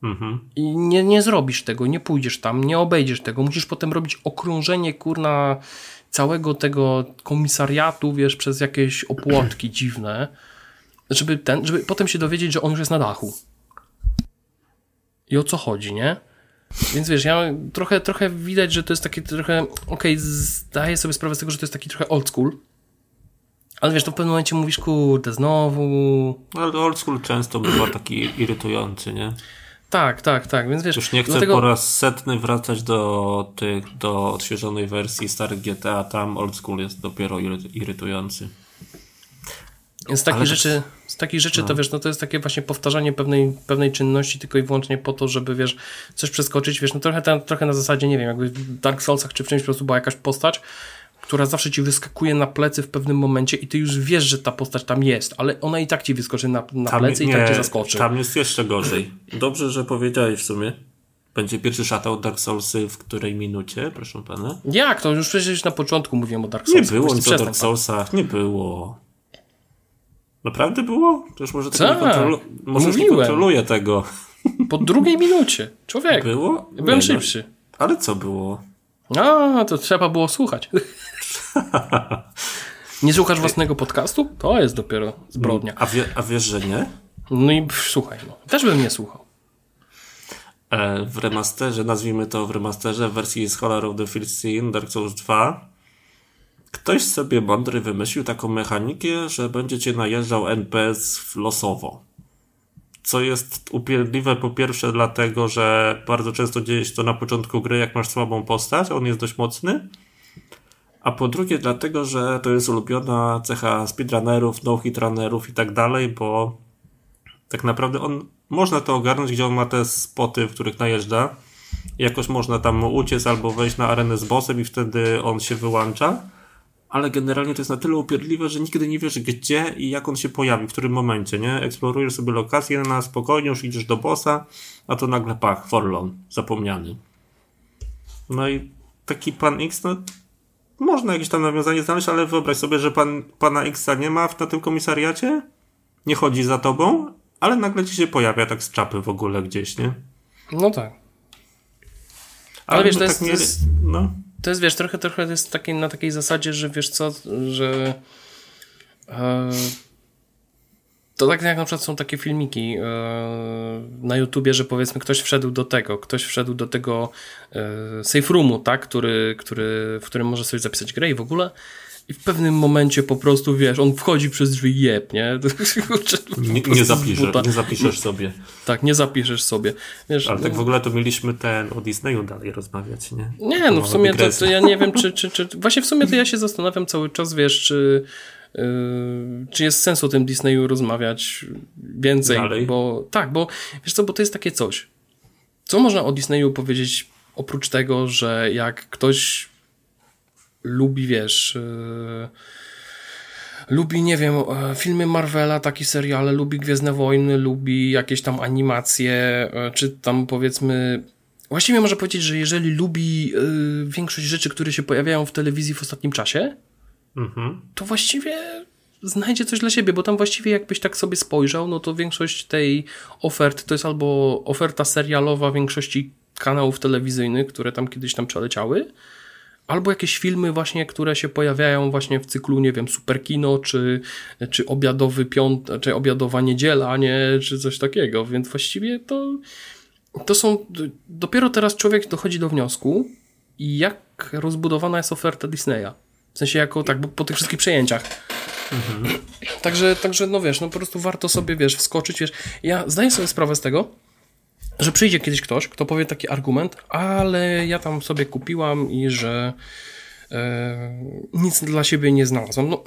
Mhm. I nie, nie zrobisz tego, nie pójdziesz tam, nie obejdziesz tego. Musisz potem robić okrążenie, kurna, całego tego komisariatu, wiesz, przez jakieś opłotki (clears throat) dziwne, żeby ten, żeby potem się dowiedzieć, że on już jest na dachu. I o co chodzi, nie? Więc wiesz, ja trochę, trochę widać, że to jest takie trochę, okej, okay, zdaję sobie sprawę z tego, że to jest taki trochę old school, ale wiesz, to w pewnym momencie mówisz, kurde, znowu... Ale old school często bywa taki irytujący, nie? Tak, tak, tak, więc wiesz... Już nie chcę dlatego... po raz setny wracać do tych, do odświeżonej wersji starych GTA, tam old school jest dopiero irytujący. Z takich rzeczy, z takich rzeczy no. to wiesz, no to jest takie właśnie powtarzanie pewnej, pewnej czynności tylko i wyłącznie po to, żeby wiesz, coś przeskoczyć, wiesz, no trochę, trochę na zasadzie, nie wiem, jakby w Dark Soulsach czy w czymś po prostu była jakaś postać, która zawsze ci wyskakuje na plecy w pewnym momencie i ty już wiesz, że ta postać tam jest, ale ona i tak ci wyskoczy na, na plecy nie, i tak cię zaskoczy. Tam jest jeszcze gorzej. Dobrze, że powiedziałeś w sumie. Będzie pierwszy shoutout Dark Soulsy w której minucie, proszę pana? Jak? To już przecież na początku mówiłem o Dark Soulsach. Nie było nic o Dark Soulsach, nie było. Naprawdę było? To już może tak, nie, kontrolu może nie kontroluję tego. Po drugiej minucie. Człowiek. Było? Byłem nie, szybszy. Ale co było? A, to trzeba było słuchać. (laughs) nie słuchasz własnego podcastu? To jest dopiero zbrodnia. A, wie, a wiesz, że nie? No i słuchaj, no. też bym nie słuchał. E, w remasterze, nazwijmy to w remasterze, w wersji Scholar of the First Sin Dark Souls 2 Ktoś sobie mądry wymyślił taką mechanikę, że będziecie najeżdżał NPS losowo. Co jest upierdliwe po pierwsze dlatego, że bardzo często dzieje się to na początku gry, jak masz słabą postać, on jest dość mocny. A po drugie dlatego, że to jest ulubiona cecha speedrunnerów, no-hit runnerów i tak dalej, bo tak naprawdę on, można to ogarnąć, gdzie on ma te spoty, w których najeżdża. Jakoś można tam uciec albo wejść na arenę z bossem i wtedy on się wyłącza ale generalnie to jest na tyle upierdliwe, że nigdy nie wiesz gdzie i jak on się pojawi, w którym momencie, nie? Eksplorujesz sobie lokację na spokojnie, już idziesz do bossa, a to nagle pach, Forlon, zapomniany. No i taki pan X, no można jakieś tam nawiązanie znaleźć, ale wyobraź sobie, że pan, pana Xa nie ma na tym komisariacie, nie chodzi za tobą, ale nagle ci się pojawia tak z czapy w ogóle gdzieś, nie? No tak. Ale, ale wiesz, to, tak jest, mieli... to, jest, no. To jest, wiesz, trochę, trochę jest taki, na takiej zasadzie, że wiesz co, że e, to tak jak na przykład są takie filmiki e, na YouTubie, że powiedzmy ktoś wszedł do tego, ktoś wszedł do tego e, safe roomu, tak, który, który, w którym może sobie zapisać grę i w ogóle i w pewnym momencie po prostu, wiesz, on wchodzi przez drzwi i jeb, nie? (laughs) nie, nie, zapiszesz, nie zapiszesz sobie. Tak, nie zapiszesz sobie. Wiesz, Ale tak no... w ogóle to mieliśmy ten o Disneyu dalej rozmawiać, nie? Nie, no w sumie to, to, ja nie wiem, czy, (laughs) czy, czy... Właśnie w sumie to ja się zastanawiam cały czas, wiesz, czy... Yy, czy jest sens o tym Disneyu rozmawiać więcej? Dalej. Bo tak, bo wiesz co, bo to jest takie coś. Co można o Disneyu powiedzieć oprócz tego, że jak ktoś lubi, wiesz, yy, lubi, nie wiem, e, filmy Marvela, takie seriale, lubi Gwiezdne Wojny, lubi jakieś tam animacje, e, czy tam powiedzmy. Właściwie można powiedzieć, że jeżeli lubi yy, większość rzeczy, które się pojawiają w telewizji w ostatnim czasie, mhm. to właściwie znajdzie coś dla siebie, bo tam właściwie jakbyś tak sobie spojrzał, no to większość tej oferty to jest albo oferta serialowa większości kanałów telewizyjnych, które tam kiedyś tam przeleciały, albo jakieś filmy właśnie, które się pojawiają właśnie w cyklu, nie wiem, superkino, czy, czy obiadowy piąt, czy obiadowa niedziela, nie, czy coś takiego, więc właściwie to, to są, dopiero teraz człowiek dochodzi do wniosku, jak rozbudowana jest oferta Disneya. W sensie jako tak, po tych wszystkich przejęciach. Mhm. (clears throat) Także, także, no wiesz, no po prostu warto sobie, wiesz, wskoczyć, wiesz. Ja zdaję sobie sprawę z tego, że przyjdzie kiedyś ktoś, kto powie taki argument, ale ja tam sobie kupiłam i że e, nic dla siebie nie znalazłam. No,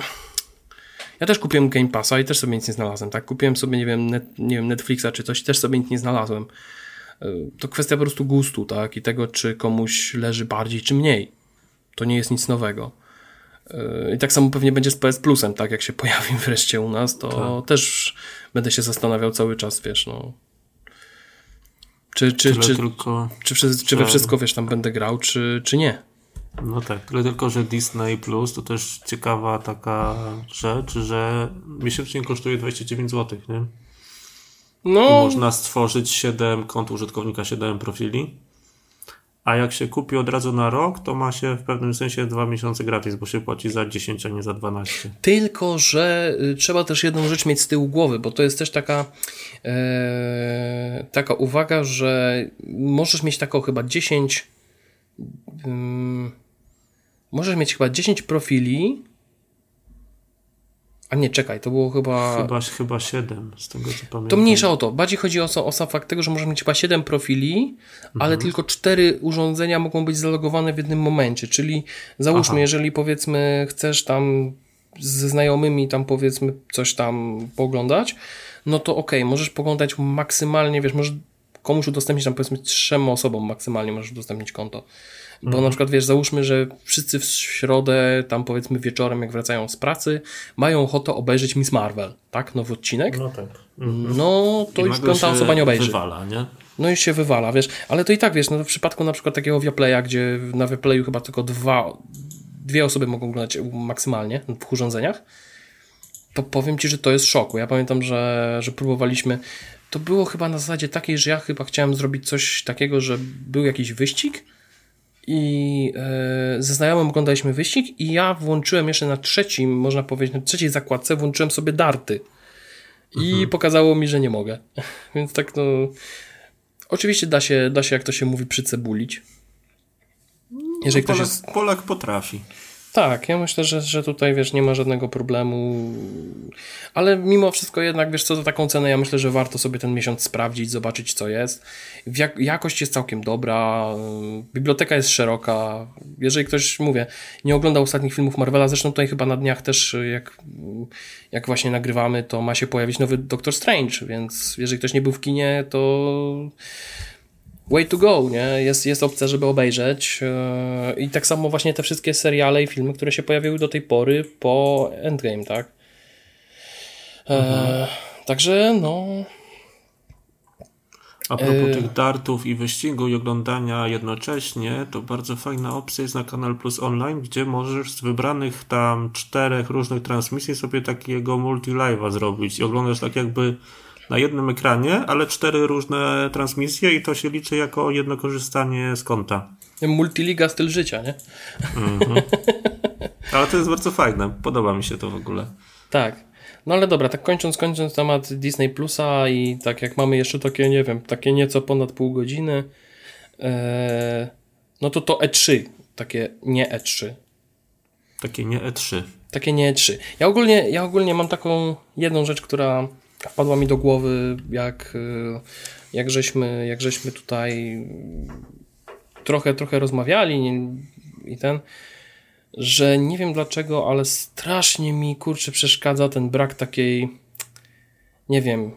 ja też kupiłem Game Passa i też sobie nic nie znalazłem, tak? Kupiłem sobie, nie wiem, net, nie wiem Netflixa czy coś, też sobie nic nie znalazłem. E, to kwestia po prostu gustu, tak? I tego, czy komuś leży bardziej, czy mniej. To nie jest nic nowego. E, I tak samo pewnie będzie z PS Plusem, tak? Jak się (laughs) pojawi wreszcie u nas, to tak. też będę się zastanawiał cały czas, wiesz, no czy, czy, czy, tylko, czy, czy, czy we wszystko, wiesz, tam będę grał, czy, czy nie? No tak, tyle tylko, że Disney Plus to też ciekawa taka rzecz, że miesięcznie kosztuje 29 zł, nie? No. I można stworzyć 7 kont użytkownika, 7 profili. A jak się kupi od razu na rok, to ma się w pewnym sensie dwa miesiące gratis, bo się płaci za 10, a nie za 12. Tylko, że y, trzeba też jedną rzecz mieć z tyłu głowy, bo to jest też taka e, taka uwaga, że możesz mieć taką chyba 10 um, możesz mieć chyba 10 profili a nie, czekaj, to było chyba... Chyba, chyba 7, z tego co pamiętam. To mniejsza o to. Bardziej chodzi o, o sam fakt tego, że możemy mieć chyba 7 profili, mhm. ale tylko 4 urządzenia mogą być zalogowane w jednym momencie. Czyli załóżmy, Aha. jeżeli powiedzmy chcesz tam ze znajomymi tam powiedzmy coś tam poglądać, no to okej, okay, możesz poglądać maksymalnie, wiesz, możesz komuś udostępnić tam powiedzmy trzem osobom maksymalnie możesz udostępnić konto. Bo mhm. na przykład, wiesz, załóżmy, że wszyscy w środę, tam powiedzmy wieczorem, jak wracają z pracy, mają ochotę obejrzeć Miss Marvel, tak? Nowy odcinek. No tak. Mhm. No to I już piąta osoba nie obejrzy. Wywala, nie? No i się wywala, wiesz. Ale to i tak, wiesz, no w przypadku na przykład takiego Viaplaya, gdzie na Viaplayu chyba tylko dwa, dwie osoby mogą oglądać maksymalnie w urządzeniach, to powiem Ci, że to jest szoku. Ja pamiętam, że, że próbowaliśmy to było chyba na zasadzie takiej, że ja chyba chciałem zrobić coś takiego, że był jakiś wyścig i e, ze znajomym oglądaliśmy wyścig i ja włączyłem jeszcze na trzecim, można powiedzieć, na trzeciej zakładce włączyłem sobie darty. I mhm. pokazało mi, że nie mogę. (laughs) Więc tak no... Oczywiście da się, da się, jak to się mówi, przycebulić. Jeżeli no, Polak, ktoś jest... Polak potrafi. Tak, ja myślę, że, że tutaj, wiesz, nie ma żadnego problemu, ale mimo wszystko jednak, wiesz, co za taką cenę, ja myślę, że warto sobie ten miesiąc sprawdzić, zobaczyć, co jest. Jak, jakość jest całkiem dobra, biblioteka jest szeroka. Jeżeli ktoś, mówię, nie oglądał ostatnich filmów Marvela, zresztą tutaj chyba na dniach też, jak, jak właśnie nagrywamy, to ma się pojawić nowy Doctor Strange, więc jeżeli ktoś nie był w kinie, to way to go, nie? Jest, jest opcja, żeby obejrzeć. Yy, I tak samo właśnie te wszystkie seriale i filmy, które się pojawiły do tej pory po Endgame, tak? Mhm. Także no. A propos e... tych dartów i wyścigu i oglądania jednocześnie, to bardzo fajna opcja jest na Kanal Plus Online, gdzie możesz z wybranych tam czterech różnych transmisji sobie takiego multi-live'a zrobić i oglądasz tak jakby na jednym ekranie, ale cztery różne transmisje i to się liczy jako jedno korzystanie z konta. Multiliga styl życia, nie? Mhm. Ale to jest bardzo fajne. Podoba mi się to w ogóle. Tak. No ale dobra, tak kończąc, kończąc temat Disney Plusa i tak jak mamy jeszcze takie, nie wiem, takie nieco ponad pół godziny, ee, no to to E3, takie nie E3. Takie nie E3. Takie nie E3. Ja ogólnie, ja ogólnie mam taką jedną rzecz, która wpadła mi do głowy, jak, e, jak, żeśmy, jak żeśmy tutaj trochę, trochę rozmawiali i ten, że nie wiem dlaczego, ale strasznie mi kurczę przeszkadza ten brak takiej, nie wiem,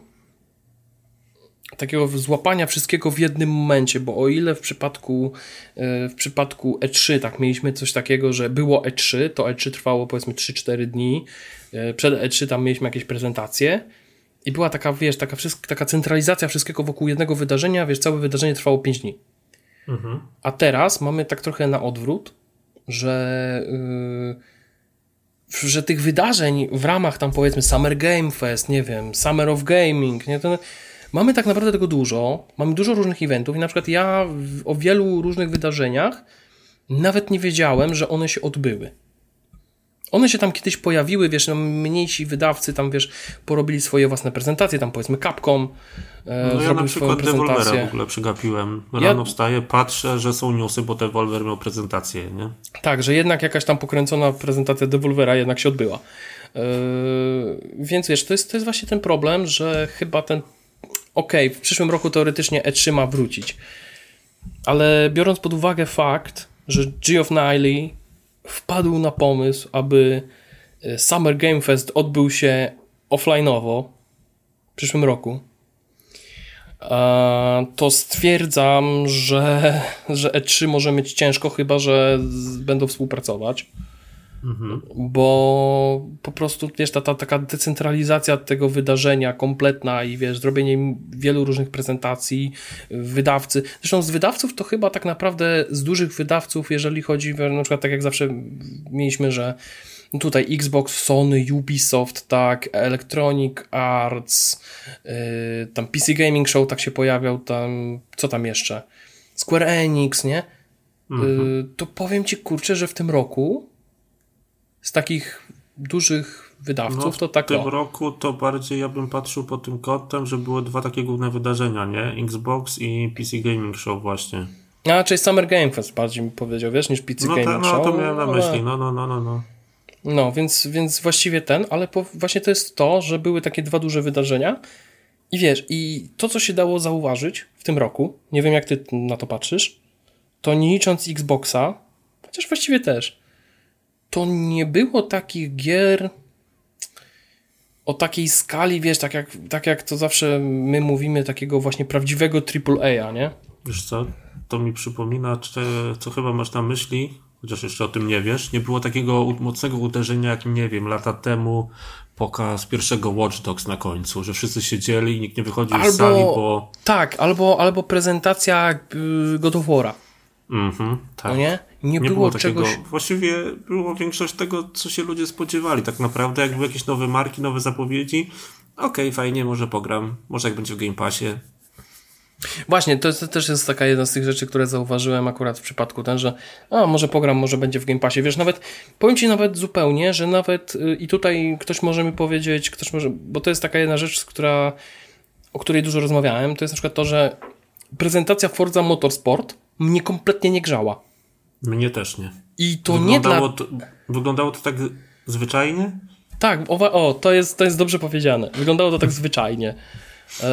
takiego złapania wszystkiego w jednym momencie, bo o ile w przypadku e, w przypadku E3 tak mieliśmy coś takiego, że było E3, to E3 trwało powiedzmy 3-4 dni. E, przed E3 tam mieliśmy jakieś prezentacje i była taka, wiesz, taka, taka centralizacja wszystkiego wokół jednego wydarzenia, wiesz, całe wydarzenie trwało 5 dni. Mhm. A teraz mamy tak trochę na odwrót, że, yy, że tych wydarzeń w ramach tam powiedzmy Summer Game Fest, nie wiem, Summer of Gaming, nie, to mamy tak naprawdę tego dużo, mamy dużo różnych eventów i na przykład ja w, o wielu różnych wydarzeniach nawet nie wiedziałem, że one się odbyły. One się tam kiedyś pojawiły, wiesz, no, mniejsi wydawcy tam, wiesz, porobili swoje własne prezentacje, tam powiedzmy Capcom e, no ja na przykład Devolvera w ogóle przegapiłem. Rano ja... wstaję, patrzę, że są newsy, bo Devolver miał prezentację, nie? Tak, że jednak jakaś tam pokręcona prezentacja Devolvera jednak się odbyła. Yy, więc wiesz, to jest, to jest właśnie ten problem, że chyba ten okej, okay, w przyszłym roku teoretycznie E3 ma wrócić, ale biorąc pod uwagę fakt, że Geoff Niley wpadł na pomysł, aby e, Summer Game Fest odbył się offline'owo w przyszłym roku, to stwierdzam, że, że E3 może mieć ciężko, chyba że będą współpracować. Mhm. Bo po prostu, wiesz, ta, ta taka decentralizacja tego wydarzenia kompletna i wiesz, zrobienie wielu różnych prezentacji, wydawcy. Zresztą z wydawców to chyba tak naprawdę z dużych wydawców, jeżeli chodzi, na przykład tak jak zawsze mieliśmy, że tutaj Xbox, Sony, Ubisoft, tak, Electronic Arts, yy, tam PC Gaming Show tak się pojawiał, tam, co tam jeszcze? Square Enix, nie? Mhm. Yy, to powiem ci, kurczę, że w tym roku z takich dużych wydawców no, to tak. W tym o. roku to bardziej ja bym patrzył pod tym kątem, że były dwa takie główne wydarzenia, nie? Xbox i PC Gaming Show właśnie. A, czyli Summer Game Fest bardziej mi powiedział, wiesz, niż PC no, Gaming ta, no, Show. No, to miałem na myśli, no, no, no, no. no. No, więc, więc właściwie ten, ale po, właśnie to jest to, że były takie dwa duże wydarzenia i wiesz, i to, co się dało zauważyć w tym roku, nie wiem jak ty na to patrzysz, to nie licząc Xboxa, chociaż właściwie też, to nie było takich gier o takiej skali, wiesz, tak jak, tak jak to zawsze my mówimy, takiego właśnie prawdziwego AAA, nie? Wiesz co, to mi przypomina, co chyba masz na myśli, chociaż jeszcze o tym nie wiesz, nie było takiego mocnego uderzenia, jak nie wiem, lata temu pokaz pierwszego Watch Dogs na końcu, że wszyscy siedzieli i nikt nie wychodził albo, z sali, bo... Tak, albo, albo prezentacja y, God of War'a. Mhm, tak. No nie? Nie, nie było, było takiego, czegoś... Właściwie było większość tego, co się ludzie spodziewali. Tak naprawdę, jak były jakieś nowe marki, nowe zapowiedzi, okej, okay, fajnie, może pogram, może jak będzie w Game Passie. Właśnie, to, to, też jest taka jedna z tych rzeczy, które zauważyłem akurat w przypadku ten, że a, może pogram, może będzie w Game Passie. Wiesz, nawet, powiem Ci nawet zupełnie, że nawet y, i tutaj ktoś może mi powiedzieć, ktoś może, bo to jest taka jedna rzecz, która, o której dużo rozmawiałem, to jest na przykład to, że prezentacja Forza Motorsport mnie kompletnie nie grzała. Mnie też nie. I to wyglądało nie dla... To, wyglądało to tak zwyczajnie? Tak, o, o, to, jest, to jest dobrze powiedziane. Wyglądało to tak zwyczajnie. E,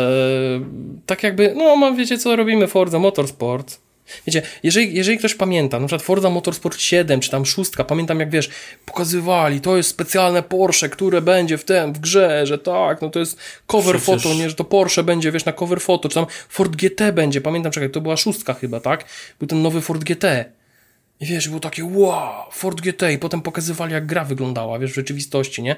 tak jakby, no mam wiecie co, robimy Forza Motorsport, Wiecie, jeżeli, jeżeli ktoś pamięta, na przykład Forza Motorsport 7, czy tam 6, pamiętam jak wiesz, pokazywali, to jest specjalne Porsche, które będzie w tym, w grze, że tak, no to jest cover Przecież- foto, nie, że to Porsche będzie, wiesz, na cover foto, czy tam Ford GT będzie, pamiętam, czekaj, to była szóstka chyba, tak? Był ten nowy Ford GT. I wiesz, było takie wow, Ford GT i potem pokazywali jak gra wyglądała, wiesz, w rzeczywistości, nie?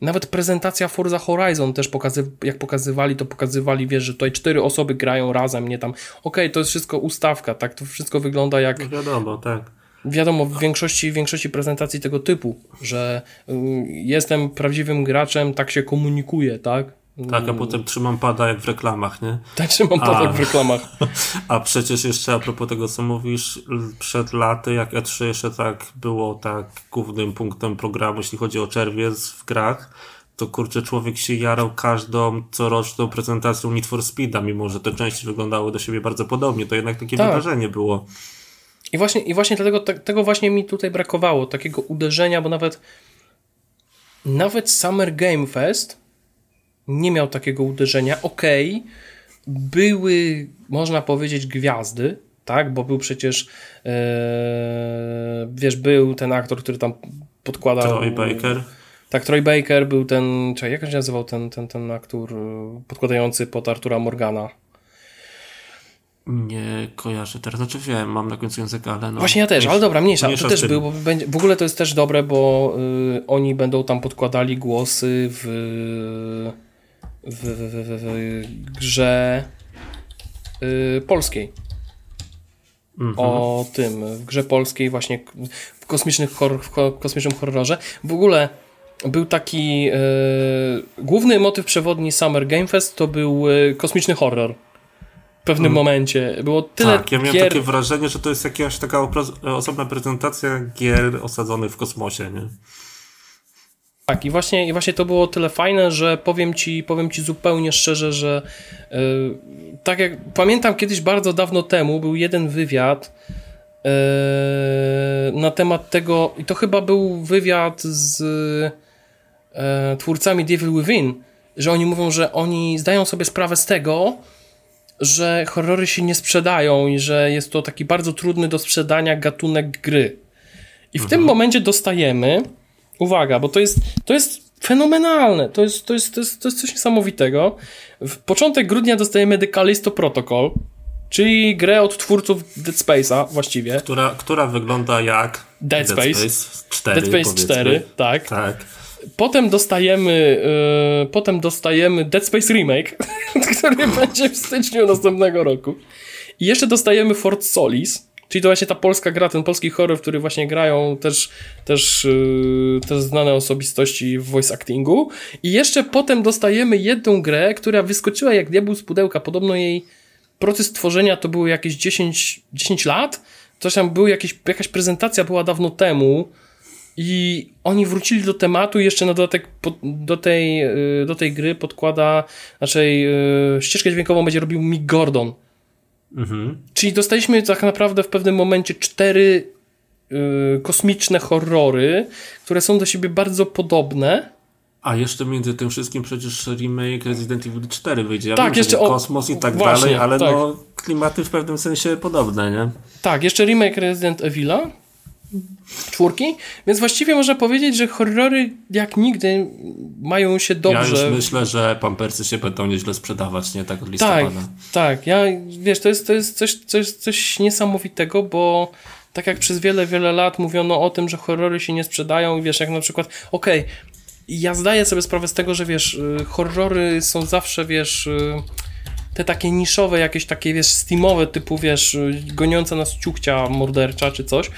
Nawet prezentacja Forza Horizon też pokazy jak pokazywali, to pokazywali, wiesz, że tutaj cztery osoby grają razem, nie tam, okej, to jest wszystko ustawka, tak? To wszystko wygląda jak, No wiadomo, tak. wiadomo, w większości, w większości prezentacji tego typu, że y, jestem prawdziwym graczem, tak się komunikuję, tak? Tak, a potem trzymam pada jak w reklamach, nie? Tak trzymam podek w reklamach. (laughs) A przecież jeszcze a propos tego, co mówisz, przed laty, jak E3 jeszcze tak było tak głównym punktem programu, jeśli chodzi o czerwiec w grach, to kurczę, człowiek się jarał każdą coroczną prezentacją Need for Speeda, mimo że te części wyglądały do siebie bardzo podobnie, to jednak takie Tak. wydarzenie było. I właśnie, i właśnie dlatego te, tego właśnie mi tutaj brakowało, takiego uderzenia, bo nawet nawet Summer Game Fest nie miał takiego uderzenia. Okej, były, można powiedzieć, gwiazdy, tak, bo był przecież e, wiesz, był ten aktor, który tam podkładał... Troy Baker. Tak, Troy Baker był ten, czekaj, jak on się nazywał ten, ten, ten aktor e, podkładający pod Artura Morgana? Nie kojarzę teraz, znaczy wiem, mam na końcu języka, ale no. Właśnie ja też, ale dobra, mniejsza. mniejsza To też był, bo będzie, w ogóle to jest też dobre, bo y, oni będą tam podkładali głosy w, w, w, w, w grze y, polskiej. Mhm. O tym, w grze polskiej właśnie w, kosmicznych w ko- kosmicznym horrorze. W ogóle był taki y, główny motyw przewodni Summer Game Fest to był y, kosmiczny horror. W pewnym momencie. Było tyle tak, ja miałem gier... takie wrażenie, że to jest jakaś taka osobna prezentacja gier osadzonych w kosmosie, nie? Tak, i właśnie, i właśnie to było tyle fajne, że powiem ci, powiem ci zupełnie szczerze, że yy, tak jak pamiętam kiedyś bardzo dawno temu był jeden wywiad yy, na temat tego, i to chyba był wywiad z yy, twórcami Devil Within, że oni mówią, że oni zdają sobie sprawę z tego, że horrory się nie sprzedają i że jest to taki bardzo trudny do sprzedania gatunek gry. I w tym momencie dostajemy, uwaga, bo to jest, to jest fenomenalne, to jest, to, jest, to, jest, to jest coś niesamowitego. W początek grudnia dostajemy The Callisto Protocol, czyli grę od twórców Dead Space'a właściwie. Która, która wygląda jak Dead Space. 4. Dead Space powiedzmy. 4, tak. Tak. Potem dostajemy, yy, potem dostajemy Dead Space Remake, (laughs) który będzie w styczniu następnego roku. I jeszcze dostajemy Fort Solis, czyli to właśnie ta polska gra, ten polski horror, który właśnie grają też, też, yy, też znane osobistości w voice actingu. I jeszcze potem dostajemy jedną grę, która wyskoczyła jak diabeł z pudełka. Podobno jej proces tworzenia to było jakieś 10, 10 lat. Coś tam był jakieś, jakaś prezentacja była dawno temu. I oni wrócili do tematu jeszcze na dodatek po, do, tej, y, do tej gry podkłada, znaczy y, ścieżkę dźwiękową będzie robił Mick Gordon. Mhm. Czyli dostaliśmy tak naprawdę w pewnym momencie cztery y, kosmiczne horrory, które są do siebie bardzo podobne. A jeszcze między tym wszystkim przecież remake Resident Evil 4 wyjdzie. Ja Tak, wiem, jeszcze o- kosmos i tak właśnie, dalej, ale tak. no klimaty w pewnym sensie podobne, nie? Tak, jeszcze remake Resident Evila. Czwórki, więc właściwie można powiedzieć, że horrory jak nigdy mają się dobrze. Ja już myślę, że pampersy się będą nieźle sprzedawać, nie? Tak od Tak, listopada. tak. Ja, wiesz, to jest, to jest coś, coś, coś niesamowitego, bo tak jak przez wiele, wiele lat mówiono o tym, że horrory się nie sprzedają i wiesz, jak na przykład, okej, ja zdaję sobie sprawę z tego, że wiesz, y, horrory są zawsze, wiesz, y, te takie niszowe, jakieś takie, wiesz, steamowe, typu, wiesz, y, goniąca nas ciuchcia mordercza czy coś,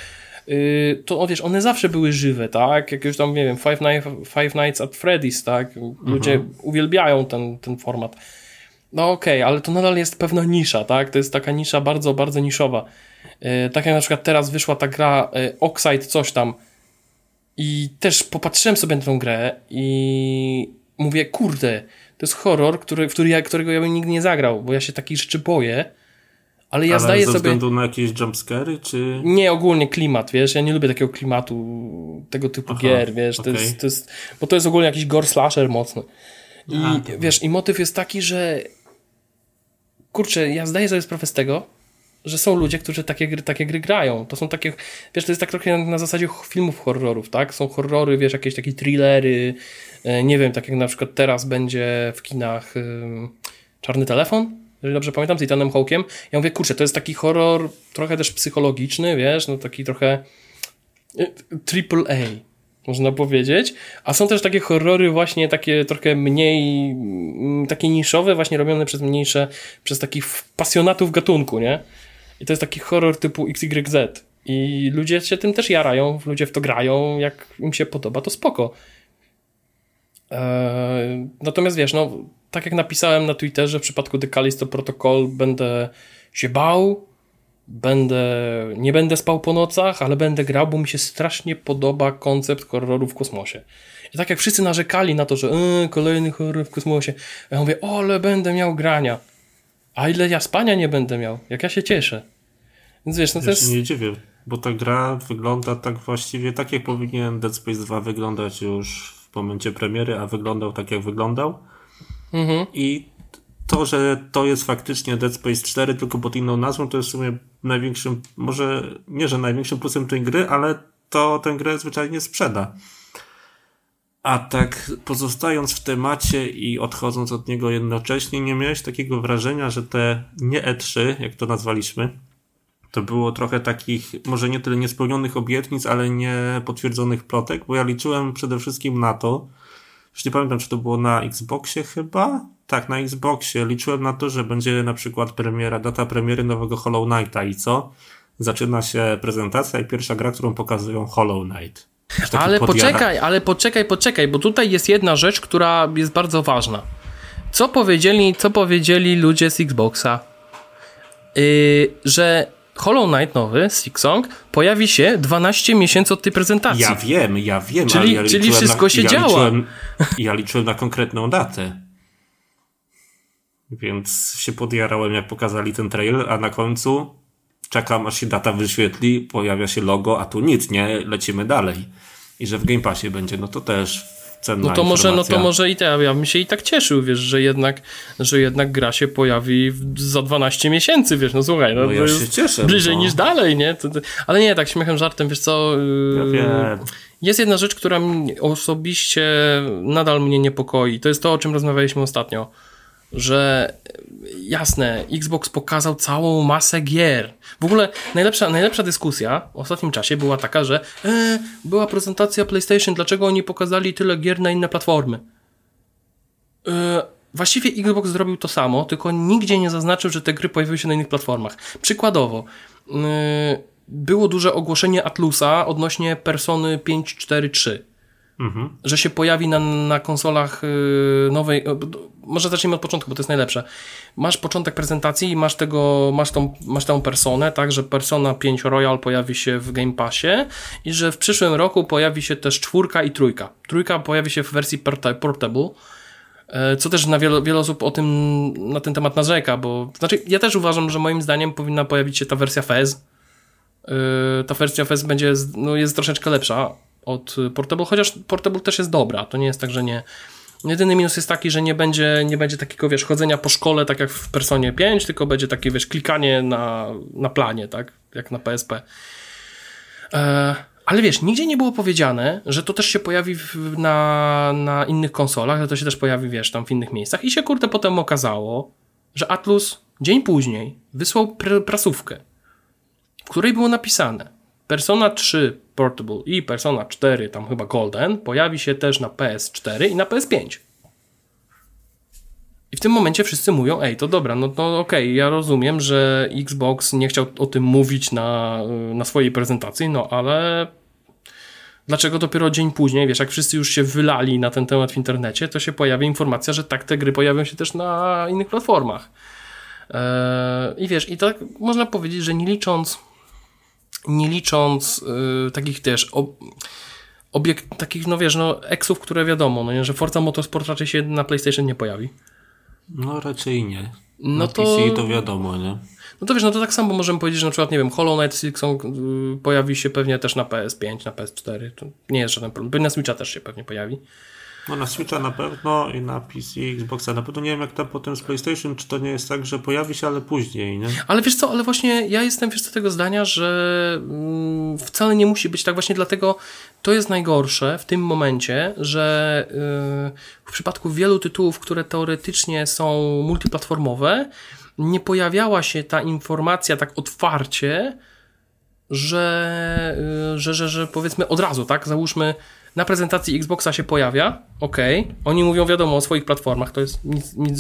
to o, wiesz, one zawsze były żywe, tak? Jak już tam, nie wiem, Five, Night, Five Nights at Freddy's, tak? Ludzie uwielbiają ten, ten format. No okej, ale to nadal jest pewna nisza, tak? To jest taka nisza bardzo, bardzo niszowa. Yy, tak jak na przykład teraz wyszła ta gra yy, Oxide coś tam i też popatrzyłem sobie na tą grę i mówię, kurde, to jest horror, który, w który ja, którego ja bym nigdy nie zagrał, bo ja się takich rzeczy boję, ale ja ale zdaję ze sobie... względu na jakieś jumpscary, czy... Nie, ogólnie klimat, wiesz, ja nie lubię takiego klimatu, tego typu Aha, gier, wiesz, to, okej. jest, to jest, bo to jest ogólnie jakiś gore slasher mocny. I A, to- wiesz, i motyw jest taki, że kurczę, ja zdaję sobie sprawę z tego, że są ludzie, którzy takie gry, takie gry grają. To są takie, wiesz, to jest tak trochę na zasadzie filmów horrorów, tak? Są horrory, wiesz, jakieś takie thrillery, e, nie wiem, tak jak na przykład teraz będzie w kinach Czarny Telefon, jeżeli dobrze pamiętam, z Ethanem Hawkiem. Ja mówię, kurczę, to jest taki horror trochę też psychologiczny, wiesz, no taki trochę e, triple A, można powiedzieć. A są też takie horrory właśnie takie trochę mniej, mm, takie niszowe, właśnie robione przez mniejsze, przez takich pasjonatów gatunku, nie? I to jest taki horror typu XYZ. I ludzie się tym też jarają, ludzie w to grają, jak im się podoba, to spoko. Eee, natomiast wiesz, no, tak jak napisałem na Twitterze, w przypadku The Callisto Protocol będę się bał, będę, nie będę spał po nocach, ale będę grał, bo mi się strasznie podoba koncept horroru w kosmosie. I tak jak wszyscy narzekali na to, że yy, kolejny horror w kosmosie, ja mówię, o, ale będę miał grania. A ile ja spania nie będę miał, jak ja się cieszę. Więc wiesz, no ja to jest... nie dziwię, bo ta gra wygląda tak właściwie, tak jak powinien Dead Space 2 wyglądać już w momencie premiery, a wyglądał tak jak wyglądał. Mhm. I to, że to jest faktycznie Dead Space 4 tylko pod inną nazwą, to jest w sumie największym, może nie, że największym plusem tej gry, ale to tę grę zwyczajnie sprzeda. A tak pozostając w temacie i odchodząc od niego jednocześnie, nie miałeś takiego wrażenia, że te nie E3, jak to nazwaliśmy, to było trochę takich, może nie tyle niespełnionych obietnic, ale nie potwierdzonych plotek, bo ja liczyłem przede wszystkim na to, już nie pamiętam, czy to było na Xboxie chyba? Tak, na Xboxie. Liczyłem na to, że będzie na przykład premiera, data premiery nowego Hollow Knighta i co? Zaczyna się prezentacja i pierwsza gra, którą pokazują Hollow Knight. Ale poczekaj, ale poczekaj, poczekaj, bo tutaj jest jedna rzecz, która jest bardzo ważna. Co powiedzieli, co powiedzieli ludzie z Xboxa? Yy, że Hollow Knight nowy, Song, pojawi się 12 miesięcy od tej prezentacji. Ja wiem, ja wiem. Czyli, ja czyli wszystko na, się ja działa. Liczyłem, ja liczyłem na konkretną datę. Więc się podjarałem, jak pokazali ten trailer, a na końcu czekam, aż się data wyświetli, pojawia się logo, a tu nic, nie? Lecimy dalej. I że w Game Passie będzie, no to też cenna no to może, no to może i te, ja bym się i tak cieszył, wiesz, że jednak, że jednak gra się pojawi za 12 miesięcy, wiesz, no słuchaj, no, no ja się cieszę. Bliżej no. niż dalej, nie? Ale nie, tak śmiechem, żartem, wiesz co, ja yy, jest jedna rzecz, która osobiście nadal mnie niepokoi, to jest to, o czym rozmawialiśmy ostatnio, że jasne, Xbox pokazał całą masę gier. W ogóle najlepsza, najlepsza dyskusja w ostatnim czasie była taka, że e, była prezentacja PlayStation, dlaczego oni pokazali tyle gier na inne platformy? E, właściwie Xbox zrobił to samo, tylko nigdzie nie zaznaczył, że te gry pojawiły się na innych platformach. Przykładowo, e, było duże ogłoszenie Atlusa odnośnie Persony 543 Mhm. Że się pojawi na, na konsolach yy, nowej. Yy, może zacznijmy od początku, bo to jest najlepsze. Masz początek prezentacji i masz tego, masz tą, masz tą personę, tak, że Persona 5 Royal pojawi się w Game Passie i że w przyszłym roku pojawi się też czwórka i trójka. Trójka pojawi się w wersji portable. Yy, co też na wiele, wiele osób o tym, na ten temat narzeka, bo znaczy ja też uważam, że moim zdaniem powinna pojawić się ta wersja FES. Yy, ta wersja FES będzie, no, jest troszeczkę lepsza od Portable, chociaż Portable też jest dobra, to nie jest tak, że nie. Jedyny minus jest taki, że nie będzie, nie będzie takiego, wiesz, chodzenia po szkole, tak jak w Personie 5, tylko będzie takie, wiesz, klikanie na, na planie, tak, jak na PSP. E, ale wiesz, nigdzie nie było powiedziane, że to też się pojawi w, na, na innych konsolach, że to się też pojawi, wiesz, tam w innych miejscach. I się, kurde, potem okazało, że Atlus dzień później wysłał pr prasówkę, w której było napisane Persona 3 Portable i Persona 4, tam chyba Golden, pojawi się też na PS4 i na PS5. I w tym momencie wszyscy mówią, ej, to dobra, no to okej, okay, ja rozumiem, że Xbox nie chciał o tym mówić na, na swojej prezentacji, no ale dlaczego dopiero dzień później, wiesz, jak wszyscy już się wylali na ten temat w internecie, to się pojawia informacja, że tak te gry pojawią się też na innych platformach. Eee, I wiesz, i tak można powiedzieć, że nie licząc nie licząc y, takich też ob, obiekt, takich, no wiesz, no eksów, które wiadomo, no nie, że Forza Motorsport raczej się na PlayStation nie pojawi. No raczej nie. No na to, PC to wiadomo, nie? No to wiesz, no to tak samo możemy powiedzieć, że na przykład, nie wiem, Hollow Knight Silksong y, pojawi się pewnie też na PS5, na PS4, to nie jest żaden problem. Na Switcha też się pewnie pojawi. No na Switcha na pewno i na PC, Xboxa na pewno. Nie wiem jak tam potem z PlayStation, czy to nie jest tak, że pojawi się, ale później, nie? Ale wiesz co, ale właśnie ja jestem wiesz co, tego zdania, że mm, wcale nie musi być tak właśnie dlatego to jest najgorsze w tym momencie, że yy, w przypadku wielu tytułów, które teoretycznie są multiplatformowe, nie pojawiała się ta informacja tak otwarcie, że, yy, że, że, że powiedzmy od razu, tak? Załóżmy, na prezentacji Xboxa się pojawia, ok, oni mówią wiadomo o swoich platformach, to jest nic, nic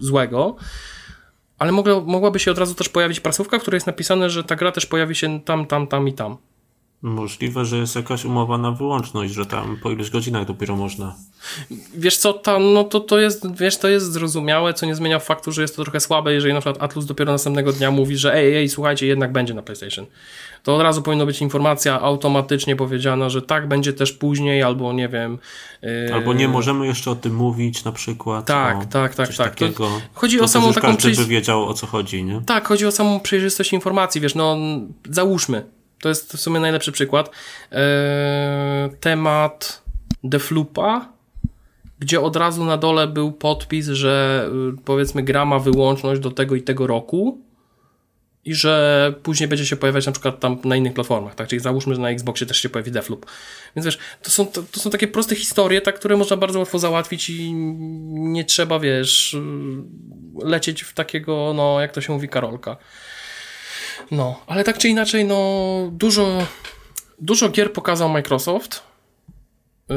złego, ale mogła, mogłaby się od razu też pojawić prasówka, w której jest napisane, że ta gra też pojawi się tam, tam, tam i tam. Możliwe, że jest jakaś umowa na wyłączność, że tam po iluś godzinach dopiero można. Wiesz co, tam, no to, to jest, wiesz, to jest zrozumiałe, co nie zmienia faktu, że jest to trochę słabe, jeżeli na przykład Atlus dopiero następnego dnia mówi, że ej, ej, słuchajcie, jednak będzie na PlayStation. To od razu powinno być informacja automatycznie powiedziana, że tak, będzie też później, albo nie wiem. Yy... Albo nie możemy jeszcze o tym mówić na przykład. Tak, o, tak, tak, tak. Takiego. To chodzi to o samą taką każdy by wiedział o co chodzi, nie? Tak, chodzi o samą przejrzystość informacji, wiesz, no załóżmy, to jest w sumie najlepszy przykład. Eee, temat Deflupa, gdzie od razu na dole był podpis, że y, powiedzmy gra ma wyłączność do tego i tego roku i że później będzie się pojawiać na przykład tam na innych platformach, tak? Czyli załóżmy, że na Xboxie też się pojawi Defloop. Więc wiesz, to są, to, to, są takie proste historie, tak, które można bardzo łatwo załatwić i nie trzeba, wiesz, lecieć w takiego, no, jak to się mówi, Karolka. No, ale tak czy inaczej, no, dużo, dużo gier pokazał Microsoft. Yy...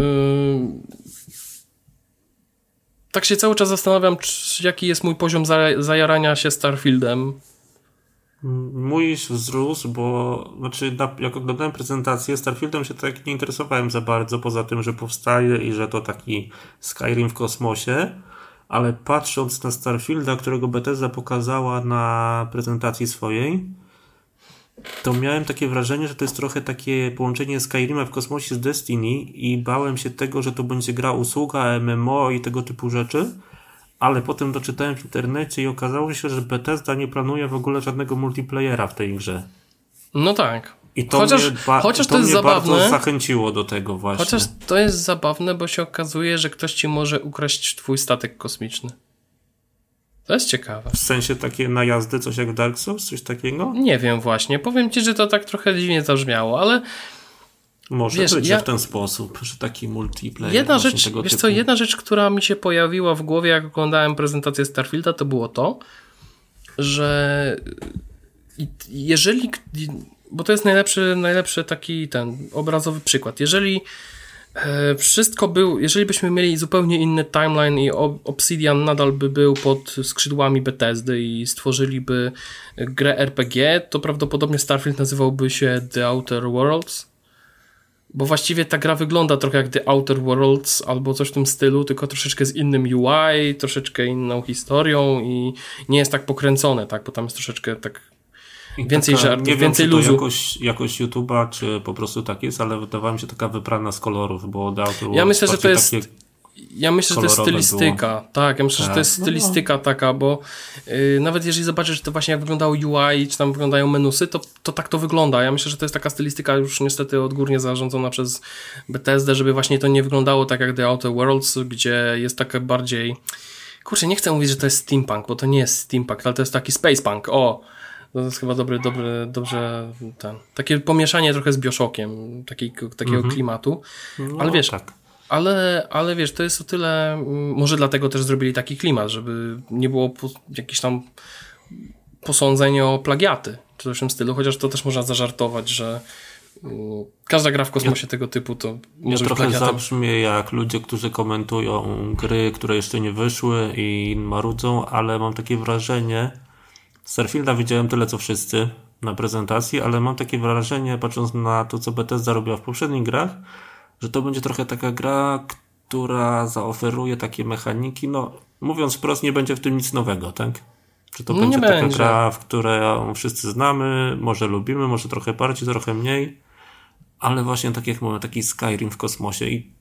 Tak się cały czas zastanawiam, jaki jest mój poziom zajarania się Starfieldem. Mój wzrósł, bo znaczy na, jak oglądałem prezentację, Starfieldem się tak nie interesowałem za bardzo, poza tym, że powstaje i że to taki Skyrim w kosmosie, ale patrząc na Starfielda, którego Bethesda pokazała na prezentacji swojej, to miałem takie wrażenie, że to jest trochę takie połączenie Skyrima w kosmosie z Destiny i bałem się tego, że to będzie gra usługa, MMO i tego typu rzeczy, ale potem doczytałem w internecie i okazało się, że Bethesda nie planuje w ogóle żadnego multiplayera w tej grze. No tak. I to chociaż, mnie, ba- chociaż to, to jest zabawne, bardzo zachęciło do tego właśnie. Chociaż to jest zabawne, bo się okazuje, że ktoś ci może ukraść twój statek kosmiczny. To jest ciekawe. W sensie takie najazdy, coś jak Dark Souls, coś takiego? Nie wiem właśnie. Powiem ci, że to tak trochę dziwnie zabrzmiało, ale może wiesz, być ja... w ten sposób, że taki multiplayer. Jedna rzecz, wiesz typu. co, jedna rzecz, która mi się pojawiła w głowie, jak oglądałem prezentację Starfielda, to było to, że jeżeli, bo to jest najlepszy, najlepszy taki ten obrazowy przykład, jeżeli e, wszystko był, jeżeli byśmy mieli zupełnie inny timeline i Obsidian nadal by był pod skrzydłami Bethesdy i stworzyliby grę RPG, to prawdopodobnie Starfield nazywałby się The Outer Worlds bo właściwie ta gra wygląda trochę jak The Outer Worlds albo coś w tym stylu, tylko troszeczkę z innym UI, troszeczkę inną historią i nie jest tak pokręcone, tak, bo tam jest troszeczkę tak I więcej taka, żartów, nie więcej wiem, luzu. Jakoś, jakoś YouTube'a, czy po prostu tak jest, ale wydawała mi się taka wyprana z kolorów, bo The Outer Worlds Ja myślę, że to jest takie ja myślę, że to jest stylistyka. Było. Tak, ja myślę, tak. że to jest tak. stylistyka no. taka, bo yy, nawet jeżeli zobaczysz to właśnie jak wyglądało UI, czy tam wyglądają menusy, to, to tak to wygląda. Ja myślę, że to jest taka stylistyka już niestety odgórnie zarządzona przez Bethesda, żeby właśnie to nie wyglądało tak jak The Outer Worlds, gdzie jest takie bardziej... Kurczę, nie chcę mówić, że to jest steampunk, bo to nie jest steampunk, ale to jest taki spacepunk. O! To jest chyba dobry, dobry, dobrze ten. Takie pomieszanie trochę z Bioshockiem, taki, takiego mhm. klimatu. No, ale wiesz, tak ale, ale wiesz, to jest o tyle, mm, może dlatego też zrobili taki klimat, żeby nie było jakichś tam posądzeń o plagiaty, czy coś w tym stylu, chociaż to też można zażartować, że mm, każda gra w kosmosie ja, tego typu to może ja trochę plagiatem. zabrzmie jak ludzie, którzy komentują gry, które jeszcze nie wyszły i marudzą, ale mam takie wrażenie, Starfielda widziałem tyle co wszyscy na prezentacji, ale mam takie wrażenie, patrząc na to, co Bethesda robiła w poprzednich grach, że to będzie trochę taka gra, która zaoferuje takie mechaniki, no mówiąc wprost, nie będzie w tym nic nowego, tak? Czy to będzie taka będzie. gra, w której wszyscy znamy, może lubimy, może trochę bardziej, trochę mniej, ale właśnie tak jak mówię, taki Skyrim w kosmosie i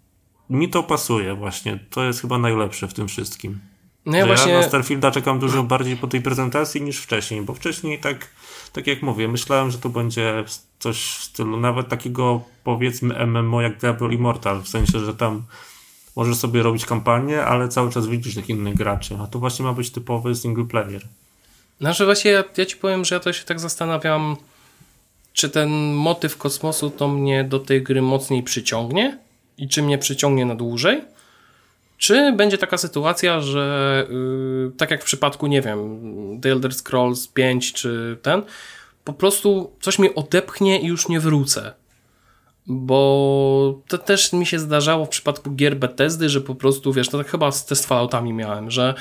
mi to pasuje właśnie. To jest chyba najlepsze w tym wszystkim. No ja, właśnie... ja na Starfielda czekam dużo bardziej po tej prezentacji niż wcześniej, bo wcześniej tak, tak jak mówię, myślałem, że to będzie coś w stylu nawet takiego powiedzmy MMO jak Diablo Immortal, w sensie, że tam możesz sobie robić kampanię, ale cały czas widzisz tych innych graczy, a tu właśnie ma być typowy single player. Znaczy właśnie ja, ja ci powiem, że ja to się tak zastanawiam, czy ten motyw kosmosu to mnie do tej gry mocniej przyciągnie i czy mnie przyciągnie na dłużej, czy będzie taka sytuacja, że yy, tak jak w przypadku, nie wiem, The Elder Scrolls 5 czy ten, po prostu coś mnie odepchnie i już nie wrócę. Bo to też mi się zdarzało w przypadku gier Bethesdy, że po prostu, wiesz, to tak chyba z test Falloutami miałem, że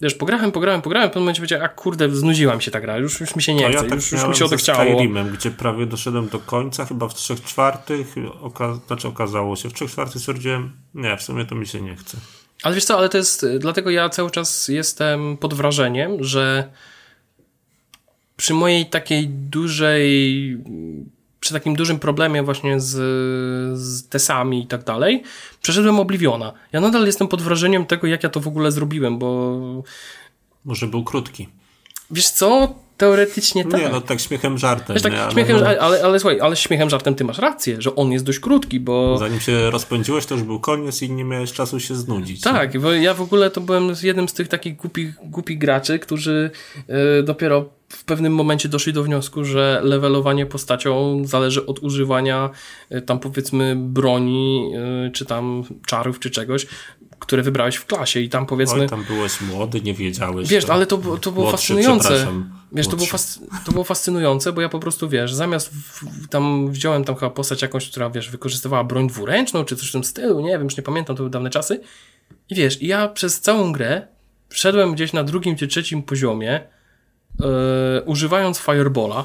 wiesz, pograłem, pograłem, pograłem, w pewnym momencie powiedziałem, a kurde, znudziłam się ta gra, już, już mi się nie chce, ja tak już, już mi się odechciało. Skyrimem, gdzie prawie doszedłem do końca, chyba w trzech czwartych, oka znaczy okazało się, w trzech czwartych stwierdziłem, nie, w sumie to mi się nie chce. Ale wiesz co, ale to jest, dlatego ja cały czas jestem pod wrażeniem, że przy mojej takiej dużej przy takim dużym problemie właśnie z, z tesami i tak dalej, przeszedłem Obliviona. Ja nadal jestem pod wrażeniem tego, jak ja to w ogóle zrobiłem, bo... Może był krótki. Wiesz co? Teoretycznie tak. Nie, no tak śmiechem żartem. Wiesz, tak, nie, ale, śmiechem, no, ale, ale, ale słuchaj, ale śmiechem żartem ty masz rację, że on jest dość krótki, bo... Zanim się rozpędziłeś, to już był koniec i nie miałeś czasu się znudzić. Tak, bo ja w ogóle to byłem jednym z tych takich głupich, głupich graczy, którzy yy, dopiero w pewnym momencie doszli do wniosku, że levelowanie postacią zależy od używania yy, tam powiedzmy broni, yy, czy tam czarów, czy czegoś, które wybrałeś w klasie i tam powiedzmy... Oj, tam byłeś młody, nie wiedziałeś. Wiesz, ale to, to było Młodszy, fascynujące. Wiesz, to było, Młodszy. fas, to było fascynujące, bo ja po prostu, wiesz, zamiast w, tam wziąłem tam chyba postać jakąś, która, wiesz, wykorzystywała broń dwuręczną, czy coś w tym stylu, nie wiem, już nie pamiętam, to były dawne czasy. I wiesz, i ja przez całą grę wszedłem gdzieś na drugim czy trzecim poziomie, yy, używając Firebola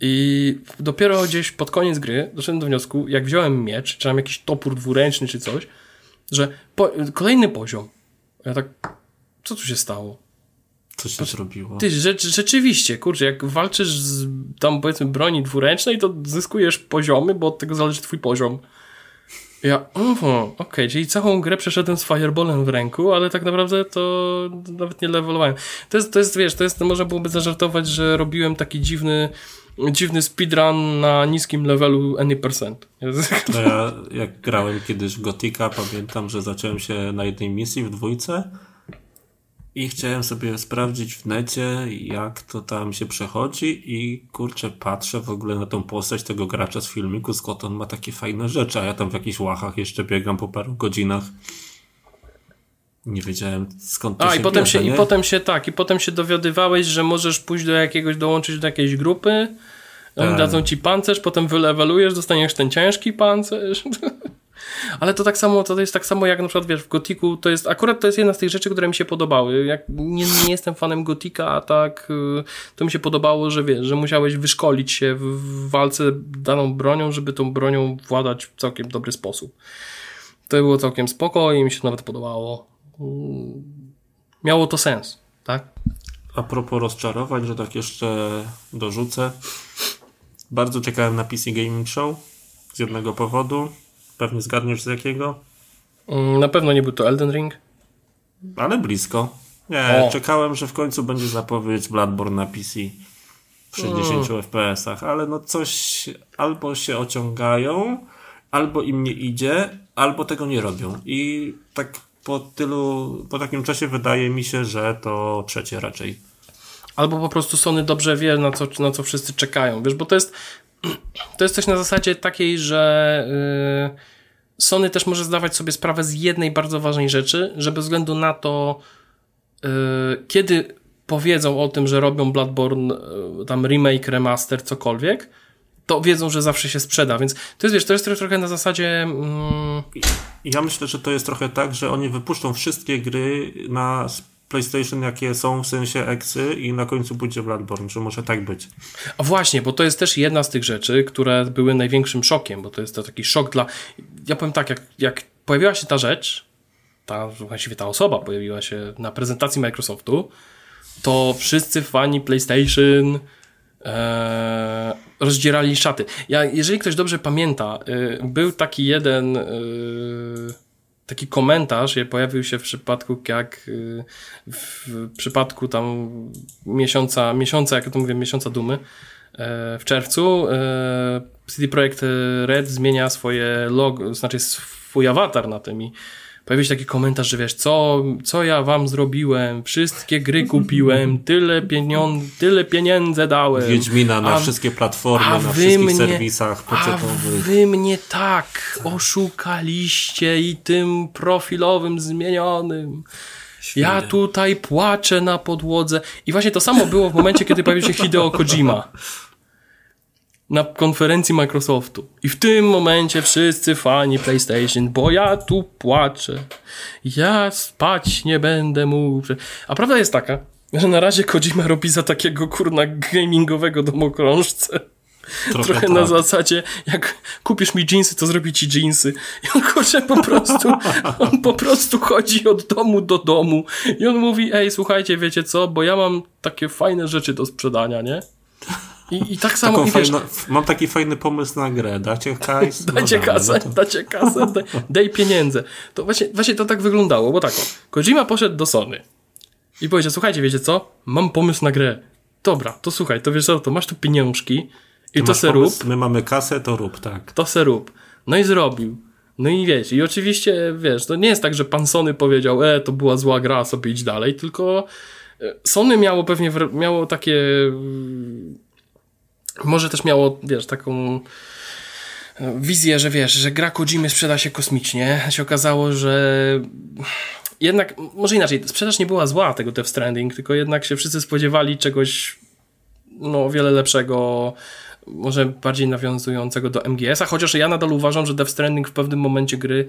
i dopiero gdzieś pod koniec gry doszedłem do wniosku, jak wziąłem miecz, czy tam jakiś topór dwuręczny, czy coś, że po, kolejny poziom. Ja tak, co tu się stało? Co się zrobiło? Ty, rzecz, rzeczywiście, kurczę, jak walczysz z tam powiedzmy broni dwuręcznej, to zyskujesz poziomy, bo od tego zależy twój poziom. Ja, okej, okay, czyli całą grę przeszedłem z fireballem w ręku, ale tak naprawdę to nawet nie levelowałem. To jest, to jest wiesz, to jest, można byłoby zażartować, że robiłem taki dziwny, dziwny speedrun na niskim levelu any percent. Ja, jak grałem kiedyś Gotika, pamiętam, że zacząłem się na jednej misji w dwójce i chciałem sobie sprawdzić w necie, jak to tam się przechodzi i kurczę, patrzę w ogóle na tą postać tego gracza z filmiku, skąd on ma takie fajne rzeczy, a ja tam w jakichś łachach jeszcze biegam po paru godzinach. Nie wiedziałem skąd to A się i potem bierze, się, nie? i potem się tak, i potem się dowiadywałeś, że możesz pójść do jakiegoś, dołączyć do jakiejś grupy, oni Tak. dadzą ci pancerz, potem wylewelujesz, dostaniesz ten ciężki pancerz. (laughs) Ale to tak samo, to jest tak samo jak na przykład, wiesz, w Gotiku, to jest, akurat to jest jedna z tych rzeczy, które mi się podobały. Jak nie, nie jestem fanem Gotika, a tak, y, to mi się podobało, że wiesz, że musiałeś wyszkolić się w, walce daną bronią, żeby tą bronią władać w całkiem dobry sposób. To było całkiem spoko i mi się nawet podobało. Mm, Miało to sens, tak? A propos rozczarowań, że tak jeszcze dorzucę. Bardzo czekałem na PC Gaming Show z jednego powodu. Pewnie zgadniesz z jakiego, Mm, Na pewno nie był to Elden Ring. ale blisko. Nie, O. czekałem, że w końcu będzie zapowiedź Bloodborne na PC w 60 FPS-ach, ale no coś albo się ociągają, albo im nie idzie, albo tego nie robią. I tak po tylu, po takim czasie wydaje mi się, że to trzecie raczej. Albo po prostu Sony dobrze wie, na co, na co wszyscy czekają. Wiesz, bo to jest, to jest coś na zasadzie takiej, że yy, Sony też może zdawać sobie sprawę z jednej bardzo ważnej rzeczy, że bez względu na to, yy, kiedy powiedzą o tym, że robią Bloodborne, yy, tam remake, remaster, cokolwiek, to wiedzą, że zawsze się sprzeda. Więc to jest, wiesz, to jest trochę na zasadzie. Mm, Ja myślę, że to jest trochę tak, że oni wypuszczą wszystkie gry na PlayStation, jakie są, w sensie eksy i na końcu pójdzie Bloodborne, że może tak być. A właśnie, bo to jest też jedna z tych rzeczy, które były największym szokiem, bo to jest to taki szok dla. Ja powiem tak, jak, jak pojawiła się ta rzecz, ta, właściwie ta osoba pojawiła się na prezentacji Microsoftu, to wszyscy fani PlayStation e, rozdzierali szaty. Ja, jeżeli ktoś dobrze pamięta, e, był taki jeden. E, taki komentarz je pojawił się w przypadku jak y, w przypadku tam miesiąca, miesiąca, jak to mówię, miesiąca dumy, w czerwcu CD Projekt Red zmienia swoje logo, znaczy swój awatar na tym i pojawił się taki komentarz, że wiesz, co, co ja wam zrobiłem, wszystkie gry kupiłem, tyle, pieniądz, tyle pieniędzy dałem. Wiedźmina na a, wszystkie platformy, na wszystkich mnie, serwisach pecetowych. A wy mnie tak oszukaliście i tym profilowym zmienionym. Świnie. Ja tutaj płaczę na podłodze. I właśnie to samo było w momencie, kiedy pojawił się Hideo Kojima na konferencji Microsoftu. I w tym momencie wszyscy fani PlayStation, bo ja tu płaczę. Ja spać nie będę mógł. A prawda jest taka, że na razie Kojima robi za takiego kurna gamingowego domokrążcę. Trochę, Trochę tak. na zasadzie, jak kupisz mi jeansy, to zrobi ci jeansy. I on kurczę po prostu, (laughs) on po prostu chodzi od domu do domu i on mówi, ej, słuchajcie, wiecie co, bo ja mam takie fajne rzeczy do sprzedania, nie? I, i tak samo i wiesz, Mam taki fajny pomysł na grę. Dacie hajs? (laughs) dajcie kasę, no to... dajcie kasę, daj, daj pieniędzy. To właśnie, właśnie to tak wyglądało, bo tak o, Kojima poszedł do Sony i powiedział, słuchajcie, wiecie co? Mam pomysł na grę. Dobra, to słuchaj, to wiesz co, to masz tu pieniążki i to se rób. My mamy kasę, to rób, tak. To se rób. No i zrobił. No i wiesz, i oczywiście, wiesz, to nie jest tak, że pan Sony powiedział, e, to była zła gra, sobie idź dalej, tylko e, Sony miało pewnie, miało takie może też miało, wiesz, taką e, wizję, że wiesz, że gra Kojimy sprzeda się kosmicznie. Się okazało, że jednak, może inaczej, sprzedaż nie była zła tego Death Stranding, tylko jednak się wszyscy spodziewali czegoś no, o wiele lepszego, może bardziej nawiązującego do MGS-a, chociaż ja nadal uważam, że Death Stranding w pewnym momencie gry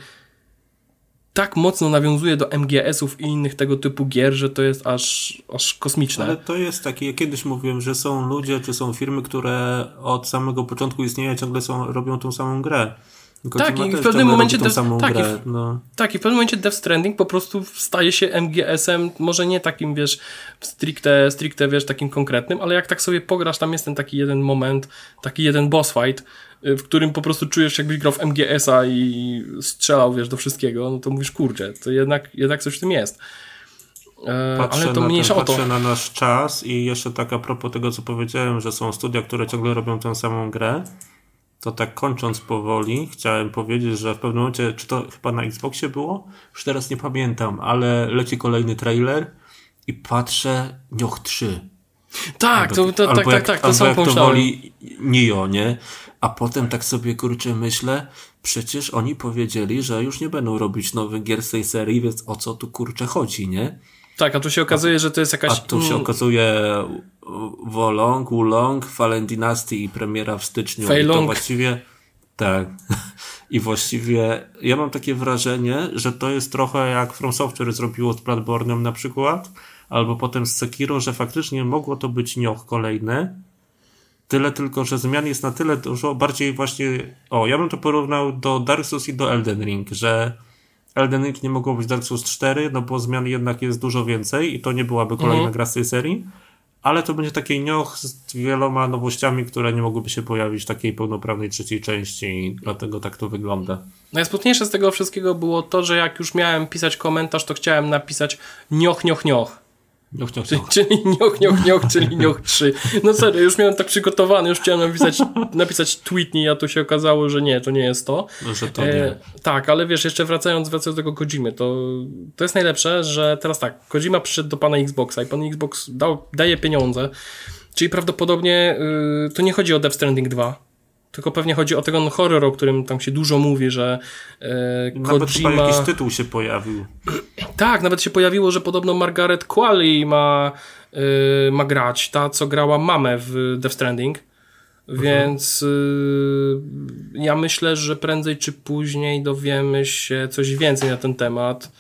tak mocno nawiązuje do MGS-ów i innych tego typu gier, że to jest aż, aż kosmiczne. Ale to jest takie, ja kiedyś mówiłem, że są ludzie, czy są firmy, które od samego początku istnienia ciągle są, robią tą samą grę. tak, i w pewnym momencie Death, tak, grę, i w, no. tak, i w pewnym momencie Death Stranding po prostu staje się MGS-em, może nie takim, wiesz, stricte, stricte, wiesz, takim konkretnym, ale jak tak sobie pograsz, tam jest ten taki jeden moment, taki jeden boss fight, w którym po prostu czujesz, jakbyś grał w MGS-a i strzelał, wiesz, do wszystkiego, no to mówisz, kurczę, to jednak, jednak coś w tym jest. E, patrzę ale to mniejsza ten, o to. Patrzę na nasz czas i jeszcze tak a propos tego, co powiedziałem, że są studia, które ciągle robią tę samą grę, to tak kończąc powoli, chciałem powiedzieć, że w pewnym momencie, czy to chyba na Xboxie było? Już teraz nie pamiętam, ale leci kolejny trailer i patrzę, Nioch 3. Tak, albo, to, to, tak, jak, tak, tak, to samo jak to woli Nio, nie? A potem tak sobie kurczę myślę, przecież oni powiedzieli, że już nie będą robić nowych gier z tej serii, więc o co tu kurczę chodzi, nie? Tak, a tu się okazuje, a, że to jest jakaś... A tu się okazuje Wolong, Wulong, Fallen Dynasty i premiera w styczniu. Fei Long. I to właściwie... Tak. (laughs) I właściwie ja mam takie wrażenie, że to jest trochę jak From Software zrobiło z Bloodborne'em na przykład, albo potem z Sekiro, że faktycznie mogło to być nioch kolejny, Tyle tylko, że zmian jest na tyle dużo, bardziej właśnie, o, ja bym to porównał do Dark Souls i do Elden Ring, że Elden Ring nie mogło być Dark Souls 4, no bo zmian jednak jest dużo więcej i to nie byłaby kolejna mhm. gra z tej serii, ale to będzie taki nioch z wieloma nowościami, które nie mogłyby się pojawić w takiej pełnoprawnej trzeciej części i dlatego tak to wygląda. Najsmutniejsze z tego wszystkiego było to, że jak już miałem pisać komentarz, to chciałem napisać nioch, nioch, nioch. Nioch, nioch, nioch. Czyli nioch, nioch, nioch, czyli (laughs) nioch 3. No serio, już miałem tak przygotowany, już chciałem napisać, napisać tweetney, a tu się okazało, że nie, to nie jest to. No, że to nie. E, tak, ale wiesz, jeszcze wracając, wracając do tego Kojimy, to, to jest najlepsze, że teraz tak, Kojima przyszedł do pana Xboxa i pan Xbox dał, daje pieniądze, czyli prawdopodobnie y, to nie chodzi o Death Stranding 2, tylko pewnie chodzi o ten horror, o którym tam się dużo mówi, że e, Nawet Kojima... jakiś tytuł się pojawił. (clears throat) Tak, nawet się pojawiło, że podobno Margaret Qualley ma, e, ma grać, ta co grała mamę w Death Stranding. Mhm. Więc y, ja myślę, że prędzej czy później dowiemy się coś więcej na ten temat.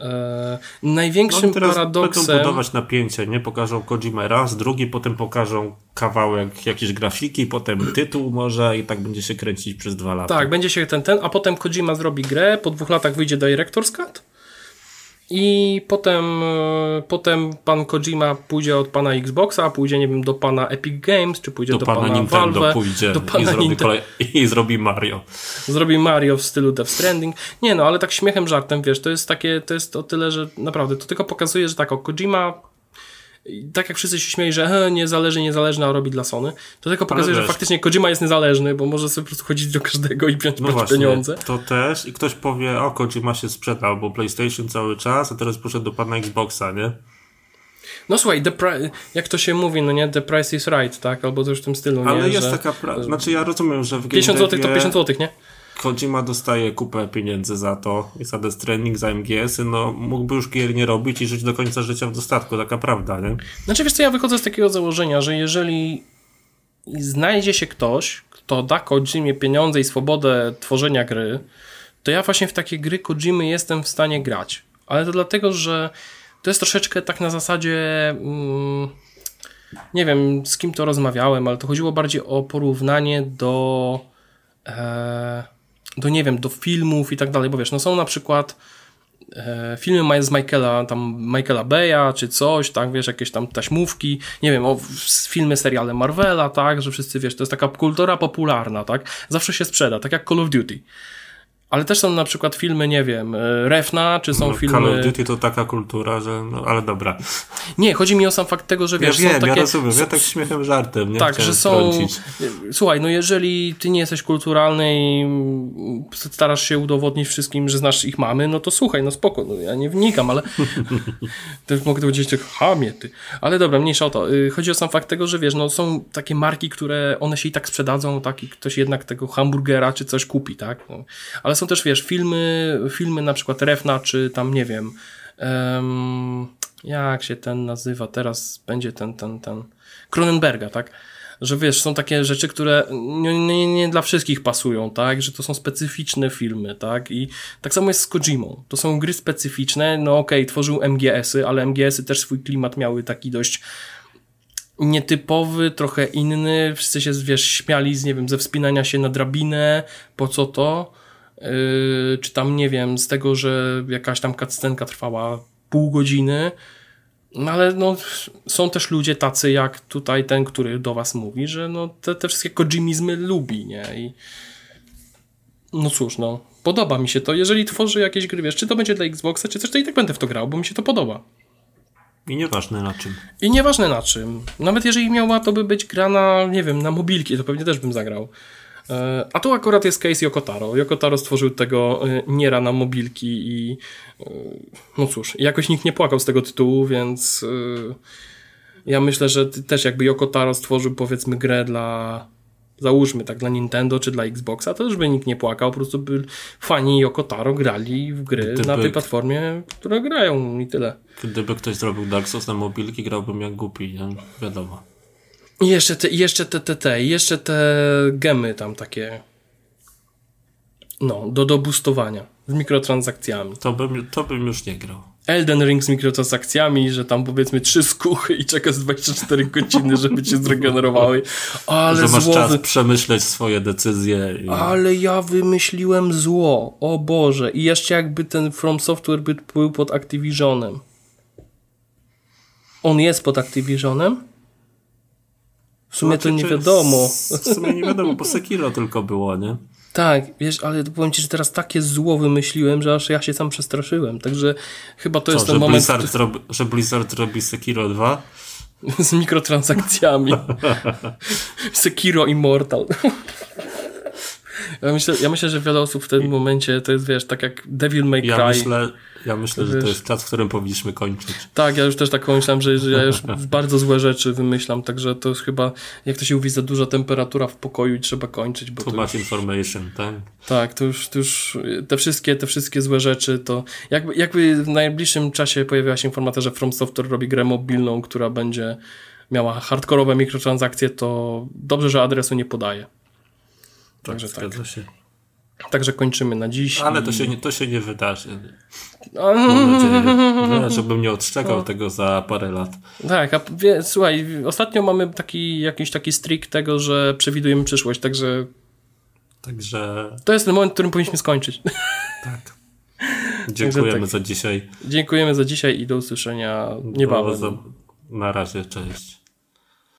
E, największym no, teraz paradoksem. Będą budować napięcie, nie? Pokażą Kojima raz, drugi, potem pokażą kawałek jakiejś grafiki, potem tytuł może i tak będzie się kręcić przez dwa lata. Tak, będzie się ten, ten, a potem Kojima zrobi grę, po dwóch latach wyjdzie Director's Cut i potem, e, potem pan Kojima pójdzie od pana Xboxa, pójdzie, nie wiem, do pana Epic Games, czy pójdzie do, do pana, pana Nintendo Valve, pójdzie do pana i, zrobi kolej, i zrobi Mario. Zrobi Mario w stylu Death Stranding. Nie no, ale tak śmiechem, żartem, wiesz, to jest takie, to jest o tyle, że naprawdę, to tylko pokazuje, że tak, o Kojima I tak jak wszyscy się śmieli, że he, niezależny, niezależny, a robi dla Sony, to tylko pokazuje, że faktycznie Kojima jest niezależny, bo może sobie po prostu chodzić do każdego i wziąć No właśnie, pieniądze. to też i ktoś powie, o Kojima się sprzedał, bo PlayStation cały czas, a teraz poszedł do pana Xboxa, nie? No słuchaj, the jak to się mówi, no nie, the price is right, tak? Albo coś w tym stylu, Ale nie? jest że taka, pra- znaczy ja rozumiem, że w 50 game zł to devie 50 zł, nie? Kojima dostaje kupę pieniędzy za to, i za Death Stranding, za MGS-y, no mógłby już gier nie robić i żyć do końca życia w dostatku, taka prawda, nie? Znaczy wiesz co, ja wychodzę z takiego założenia, że jeżeli znajdzie się ktoś, kto da Kojimie pieniądze i swobodę tworzenia gry, to ja właśnie w takie gry Kojimy jestem w stanie grać. Ale to dlatego, że to jest troszeczkę tak na zasadzie mm, nie wiem z kim to rozmawiałem, ale to chodziło bardziej o porównanie do e, do nie wiem, do filmów i tak dalej, bo wiesz, no są na przykład e, filmy z Michaela, tam Michaela Beya czy coś, tak, wiesz, jakieś tam taśmówki, nie wiem, o filmy, seriale Marvela, tak, że wszyscy, wiesz, to jest taka kultura popularna, tak, zawsze się sprzeda, tak jak Call of Duty. Ale też są na przykład filmy, nie wiem, e, Refna, czy są No, filmy... Call of Duty to taka kultura, że no, ale dobra. Nie, chodzi mi o sam fakt tego, że Ja wiesz, wiem, są takie... ja rozumiem, ja tak śmiechem żartem, nie tak, że są. Słuchaj, no jeżeli ty nie jesteś kulturalny i starasz się udowodnić wszystkim, że znasz ich mamy, no to słuchaj, no spoko, no ja nie wnikam, ale (laughs) też mogę powiedzieć, tak, chamie ty. Ale dobra, mniejsza o to. Y, Chodzi o sam fakt tego, że wiesz, no są takie marki, które one się i tak sprzedadzą, tak, i ktoś jednak tego hamburgera czy coś kupi, tak. No. Ale są też, wiesz, filmy, filmy na przykład Refna, czy tam, nie wiem, em, jak się ten nazywa, teraz będzie ten, ten, ten, Cronenberga, tak? Że wiesz, są takie rzeczy, które nie, nie, nie dla wszystkich pasują, tak? Że to są specyficzne filmy, tak? I tak samo jest z Kojimą. To są gry specyficzne, no okej, tworzył MGS-y, ale MGS-y też swój klimat miały taki dość nietypowy, trochę inny. Wszyscy się, wiesz, śmiali z, nie wiem, ze wspinania się na drabinę, po co to? Yy, czy tam, nie wiem, z tego, że jakaś tam cutscenka trwała pół godziny. No ale no, są też ludzie tacy jak tutaj ten, który do was mówi, że no, te, te wszystkie kojimizmy lubi, nie? I no cóż, no, podoba mi się to. Jeżeli tworzy jakieś gry, wiesz, czy to będzie dla Xboxa, czy coś, to i tak będę w to grał, bo mi się to podoba. I nieważne na czym. I nieważne na czym. Nawet jeżeli miała to by być gra na, nie wiem, na mobilki, to pewnie też bym zagrał. E, A tu akurat jest case Yokotaro. Yokotaro stworzył tego e, Niera na mobilki i e, no cóż, jakoś nikt nie płakał z tego tytułu, więc ja myślę, że też jakby Yokotaro stworzył powiedzmy grę dla załóżmy tak dla Nintendo czy dla Xboxa, to też by nikt nie płakał, po prostu by fani Yokotaro grali w gry Gdyby- na tej platformie, które grają i tyle. Gdyby ktoś zrobił Dark Souls na mobilki, grałbym jak głupi, nie? wiadomo. I jeszcze te, jeszcze te, te, te, jeszcze te gemy tam takie, no, do, do boostowania z mikrotransakcjami. To bym, to bym już nie grał. Elden Ring z mikrotransakcjami, że tam powiedzmy trzy skuchy i czekasz 24 godziny, żeby cię zregenerowały. Ale że masz zło, czas przemyśleć swoje decyzje. I... ale ja wymyśliłem zło, o Boże. I jeszcze jakby ten From Software by był pod Activisionem. On jest pod Activisionem? W sumie to Znaczy, nie czy- wiadomo. W sumie nie wiadomo, bo Sekiro tylko było, nie? Tak, wiesz, ale powiem ci, że teraz takie zło wymyśliłem, że aż ja się sam przestraszyłem. Także chyba to Co, jest ten moment Blizzard zrobi, że Blizzard robi Sekiro 2? (laughs) z mikrotransakcjami. (laughs) Sekiro Immortal. Ja myślę, ja myślę, że wiele osób w tym momencie to jest, wiesz, tak jak Devil May Cry. Ja myślę, ja myślę że to wiesz- jest czas, w którym powinniśmy kończyć. Tak, ja już też tak pomyślałem, że, że ja już bardzo złe rzeczy wymyślam, także to jest chyba, jak to się mówi, za duża temperatura w pokoju i trzeba kończyć, bo Too to much information, tak? Tak, to już, to już te wszystkie, te wszystkie złe rzeczy, to jakby, jakby w najbliższym czasie pojawiła się informacja, że From Software robi grę mobilną, która będzie miała hardkorowe mikrotransakcje, to dobrze, że adresu nie podaje. Także tak. Się. Także kończymy na dziś. Ale i- to się nie, to się nie wydarzy. Mam nadzieję. Żebym nie odszczekał tego za parę lat. Tak, a wie, słuchaj, ostatnio mamy taki, jakiś taki streak tego, że przewidujemy przyszłość, także Także to jest ten moment, w którym powinniśmy skończyć. tak. (laughs) Dziękujemy tak. za dzisiaj. Dziękujemy za dzisiaj i do usłyszenia niebawem. Do- Na razie, cześć.